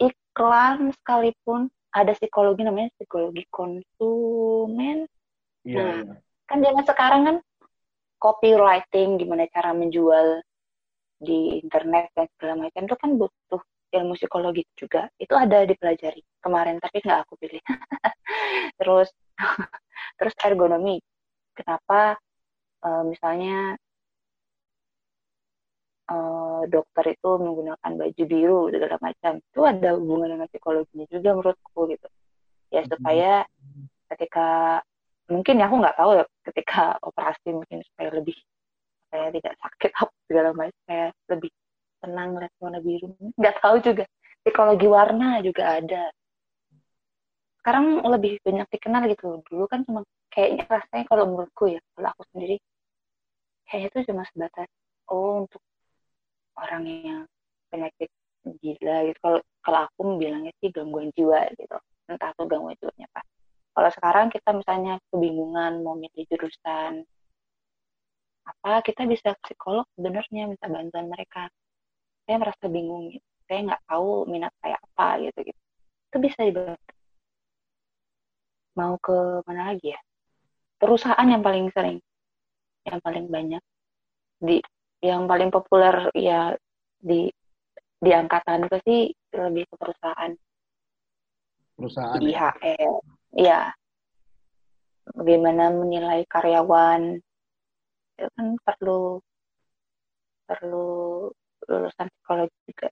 Iklan sekalipun ada psikologi namanya psikologi konsumen. iya, Nah. iya. Kan zaman sekarang kan copywriting, gimana cara menjual di internet dan segala macam itu kan butuh ilmu psikologi juga. Itu ada dipelajari kemarin tapi nggak aku pilih. terus terus ergonomi. Kenapa eh, misalnya eh, dokter itu menggunakan baju biru segala macam itu ada hubungan dengan psikologinya juga menurutku gitu. Ya supaya ketika mungkin ya aku nggak tahu ya ketika operasi mungkin supaya lebih saya tidak sakit apa segala macam saya lebih tenang lihat warna biru. Nggak tahu juga. Psikologi warna juga ada. Sekarang lebih banyak dikenal gitu. Dulu kan cuma kayaknya rasanya kalau menurutku ya kalau aku sendiri kayaknya itu cuma sebatas oh untuk orang yang penyakit gila gitu. Kalau kalau aku bilangnya sih gangguan jiwa gitu. Entah tuh gangguan jiwanya apa kalau sekarang kita misalnya kebingungan mau milih jurusan apa kita bisa ke psikolog sebenarnya minta bantuan mereka. Saya merasa bingung gitu saya nggak tahu minat saya apa gitu gitu. Itu bisa dibantu. Mau ke mana lagi ya? Perusahaan yang paling sering yang paling banyak. Di yang paling populer ya di di angkatan itu sih lebih ke perusahaan. Perusahaan. di ya. Ya bagaimana menilai karyawan itu kan perlu perlu lulusan psikologi juga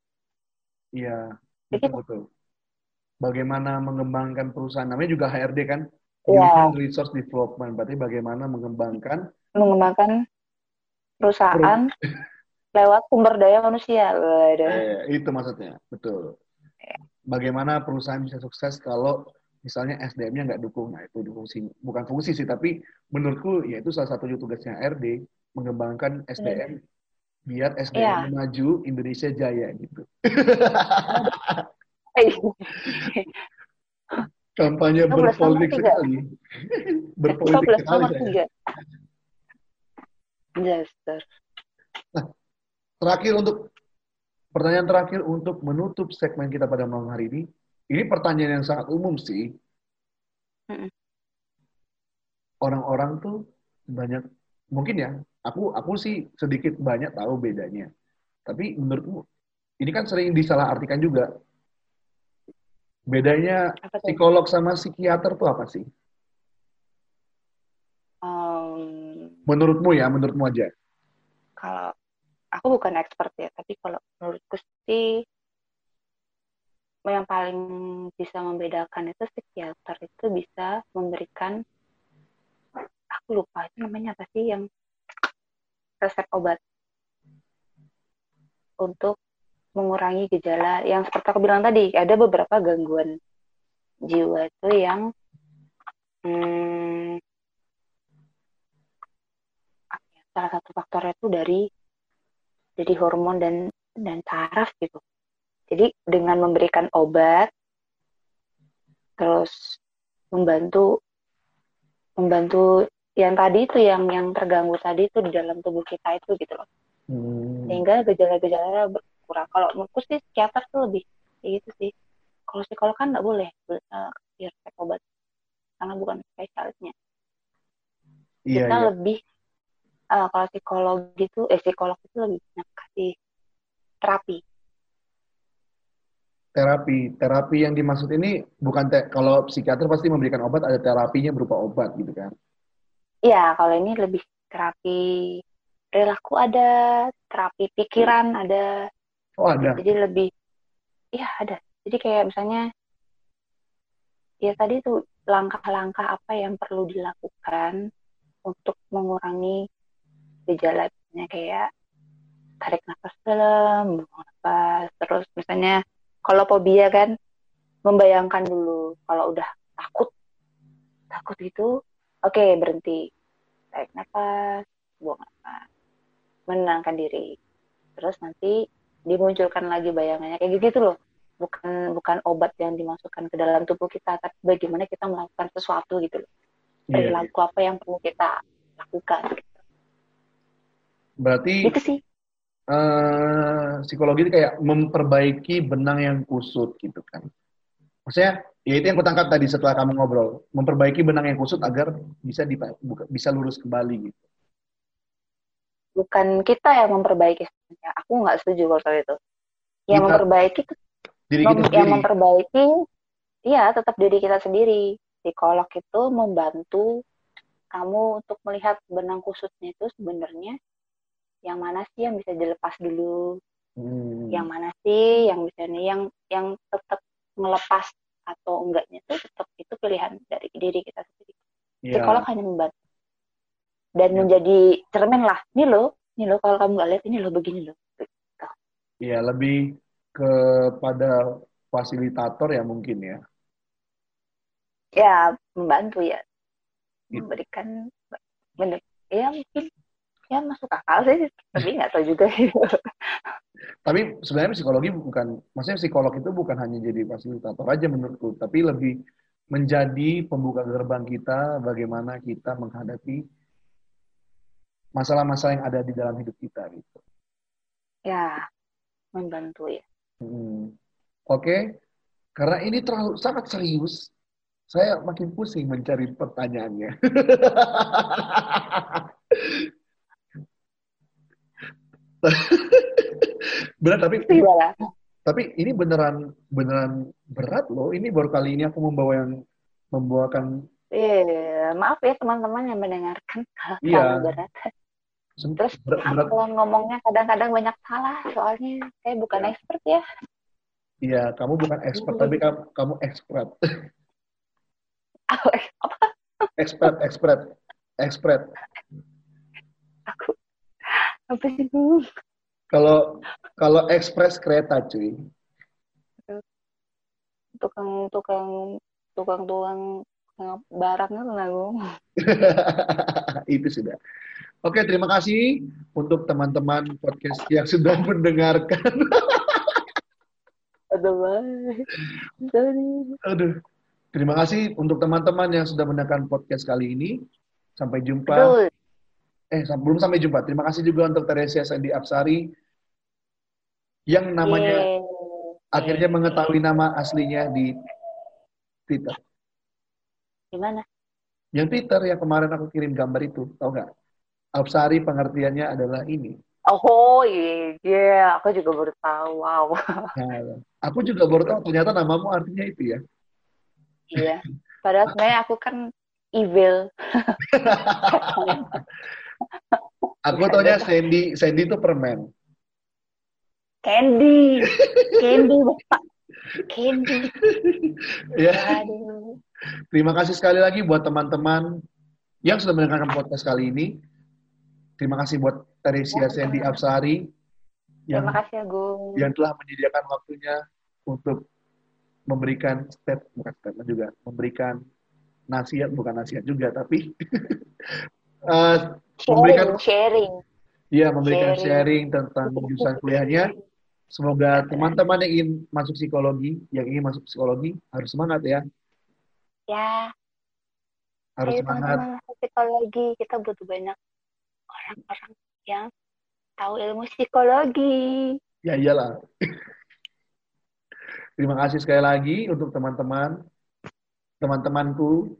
Iya, betul betul. Bagaimana mengembangkan perusahaan? Namanya juga HRD kan, Iya. Human Resource Development. Berarti bagaimana mengembangkan mengembangkan perusahaan lewat sumber daya manusia eh, itu maksudnya, betul. Bagaimana perusahaan bisa sukses kalau misalnya SDM-nya nggak dukung? Nah itu fungsi, bukan fungsi sih, tapi menurutku ya itu salah satu tugasnya HRD mengembangkan SDM biar SDM Iya. maju, Indonesia jaya gitu. Kampanye 12 nomor berpolitik sekali. berpolitik 12 sekali saya. 3. Jaster. Terakhir untuk pertanyaan terakhir untuk menutup segmen kita pada malam hari ini. Ini pertanyaan yang sangat umum sih. Orang-orang tuh banyak mungkin ya. Aku aku sih sedikit banyak tahu bedanya. Tapi menurutmu ini kan sering disalahartikan juga. Bedanya psikolog sama psikiater tuh apa sih? Um, Menurutmu ya, menurutmu aja. kalau aku bukan expert ya, tapi kalau menurutku sih yang paling bisa membedakan itu psikiater itu bisa memberikan aku lupa itu namanya apa sih yang resep obat untuk mengurangi gejala yang seperti aku bilang tadi ada beberapa gangguan jiwa itu yang hmm, ya, salah satu faktornya itu dari dari hormon dan dan saraf gitu jadi dengan memberikan obat terus membantu membantu yang tadi itu yang yang terganggu tadi itu di dalam tubuh kita itu gitu loh Hmm. sehingga gejala-gejala berkurang. Kalau menurutku sih psikiater tuh lebih kayak gitu sih. Kalau psikolog kan nggak boleh uh, resep obat karena bukan spesialisnya. Iya, Kita iya. lebih uh, kalau psikolog gitu, eh psikolog itu lebih banyak kasih terapi. Terapi, terapi yang dimaksud ini bukan te- kalau psikiater pasti memberikan obat ada terapinya berupa obat gitu kan. Iya, kalau ini lebih terapi perilaku ada, terapi pikiran ada, Oh ada. jadi lebih, iya ada. Jadi kayak misalnya, ya tadi tuh langkah-langkah apa yang perlu dilakukan untuk mengurangi gejala misalnya kayak tarik nafas dalam, buang nafas, terus misalnya kalau fobia kan membayangkan dulu kalau udah takut, takut itu, oke berhenti, tarik nafas, buang nafas, menenangkan diri, terus nanti dimunculkan lagi bayangannya. Kayak gitu loh. Bukan bukan obat yang dimasukkan ke dalam tubuh kita tapi bagaimana kita melakukan sesuatu gitu loh. Iya. perilaku apa yang perlu kita lakukan gitu. Berarti Gitu sih eh, psikologi itu kayak memperbaiki benang yang kusut gitu kan. Maksudnya, ya itu yang kutangkap tadi setelah kamu ngobrol, memperbaiki benang yang kusut agar bisa dipa- buka- bisa lurus kembali gitu. bukan kita yang memperbaiki sebenarnya aku nggak setuju kalau itu yang Kita- memperbaiki itu Diri mem- kita yang sendiri. memperbaiki iya tetap diri kita sendiri psikolog itu membantu kamu untuk melihat benang kusutnya itu sebenarnya yang mana sih yang bisa dilepas dulu Hmm. yang mana sih yang bisa nih yang yang tetap melepas atau enggaknya itu tetap itu pilihan dari diri kita sendiri Iya. psikolog hanya membantu dan Ya. menjadi cermin lah ini loh ini loh kalau kamu nggak lihat ini loh begini loh Iya, lebih kepada fasilitator ya mungkin ya. ya membantu ya Gitu. memberikan ya mungkin ya masuk akal sih tapi nggak tahu juga Tapi sebenarnya psikologi bukan, maksudnya psikolog itu bukan hanya jadi fasilitator aja menurutku, tapi lebih menjadi pembuka gerbang kita bagaimana kita menghadapi masalah-masalah yang ada di dalam hidup kita gitu. ya membantu ya Hmm. Oke, karena ini terlalu sangat serius, saya makin pusing mencari pertanyaannya. Berat tapi gimana tapi ini beneran beneran berat loh. Ini baru kali ini aku membawa yang membawakan eh maaf ya teman-teman yang mendengarkan kalau Iya. terlalu berat Terus berat, berat. kalau ngomongnya kadang-kadang banyak salah soalnya saya bukan Ya. expert ya. Iya, kamu bukan expert tapi kamu, kamu expert. Aku apa? expert, expert, expert. Aku apa sih bu? Kalau kalau ekspres kereta cuy. Tukang tukang tukang tukang barangnya tuh aku. itu sudah. Oke, terima kasih untuk teman-teman podcast yang sudah mendengarkan. Aduh. Aduh. Terima kasih untuk teman-teman yang sudah mendengarkan podcast kali ini. Sampai jumpa. Aduh, Eh, belum sampai jumpa. Terima kasih juga untuk Teresia Sandy Apsari yang namanya yeay. akhirnya mengetahui nama aslinya di Twitter. Gimana? Yang Twitter yang kemarin aku kirim gambar itu, tau nggak? Apsari pengertiannya adalah ini. Oh, iya, iya. Aku juga baru tahu. Wow. Nah, aku juga baru tahu ternyata namamu artinya itu ya. Iya. Padahal sebenarnya aku kan evil. Aku taunya Sandy, Sandy itu permen. Candy. Candy, Bapak. Candy. Ya, Aduh. terima kasih sekali lagi buat teman-teman yang sudah mendengarkan podcast kali ini. Terima kasih buat Teresia Sandy Apsari yang Terima kasih, Agung. yang telah menyediakan waktunya untuk memberikan step bukan statement juga memberikan nasihat bukan nasihat juga tapi eh, memberikan Sharing, sharing. ya memberikan Sharing. sharing tentang jurusan kuliahnya semoga teman-teman yang ingin masuk psikologi yang ingin masuk psikologi harus semangat ya Ya, harus ayo semangat masuk psikologi. Kita butuh banyak orang-orang yang tahu ilmu psikologi. ya iyalah terima kasih sekali lagi untuk teman-teman teman-temanku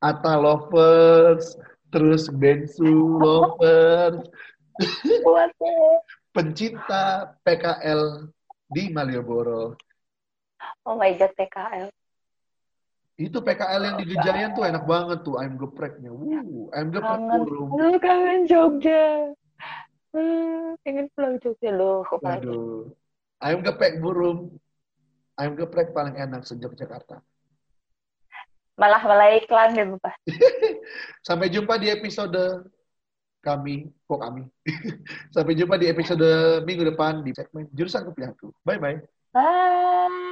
Ata lovers terus Bensu lovers pencinta PKL di Malioboro. Oh my God, PKL. Itu PKL yang di Gejayan tuh enak banget tuh, ayam gepreknya. Wuh, ayam geprek burung. Lu kangen Jogja. Hmm, pengen pulang Jogja loh. Waduh. Ayam geprek burung. Ayam geprek paling enak sejak Jakarta. Malah malah iklan deh, Bapak. Sampai jumpa di episode kami, kok kami. Sampai jumpa di episode minggu depan di segmen jurusan pilihanku. Bye bye. Bye.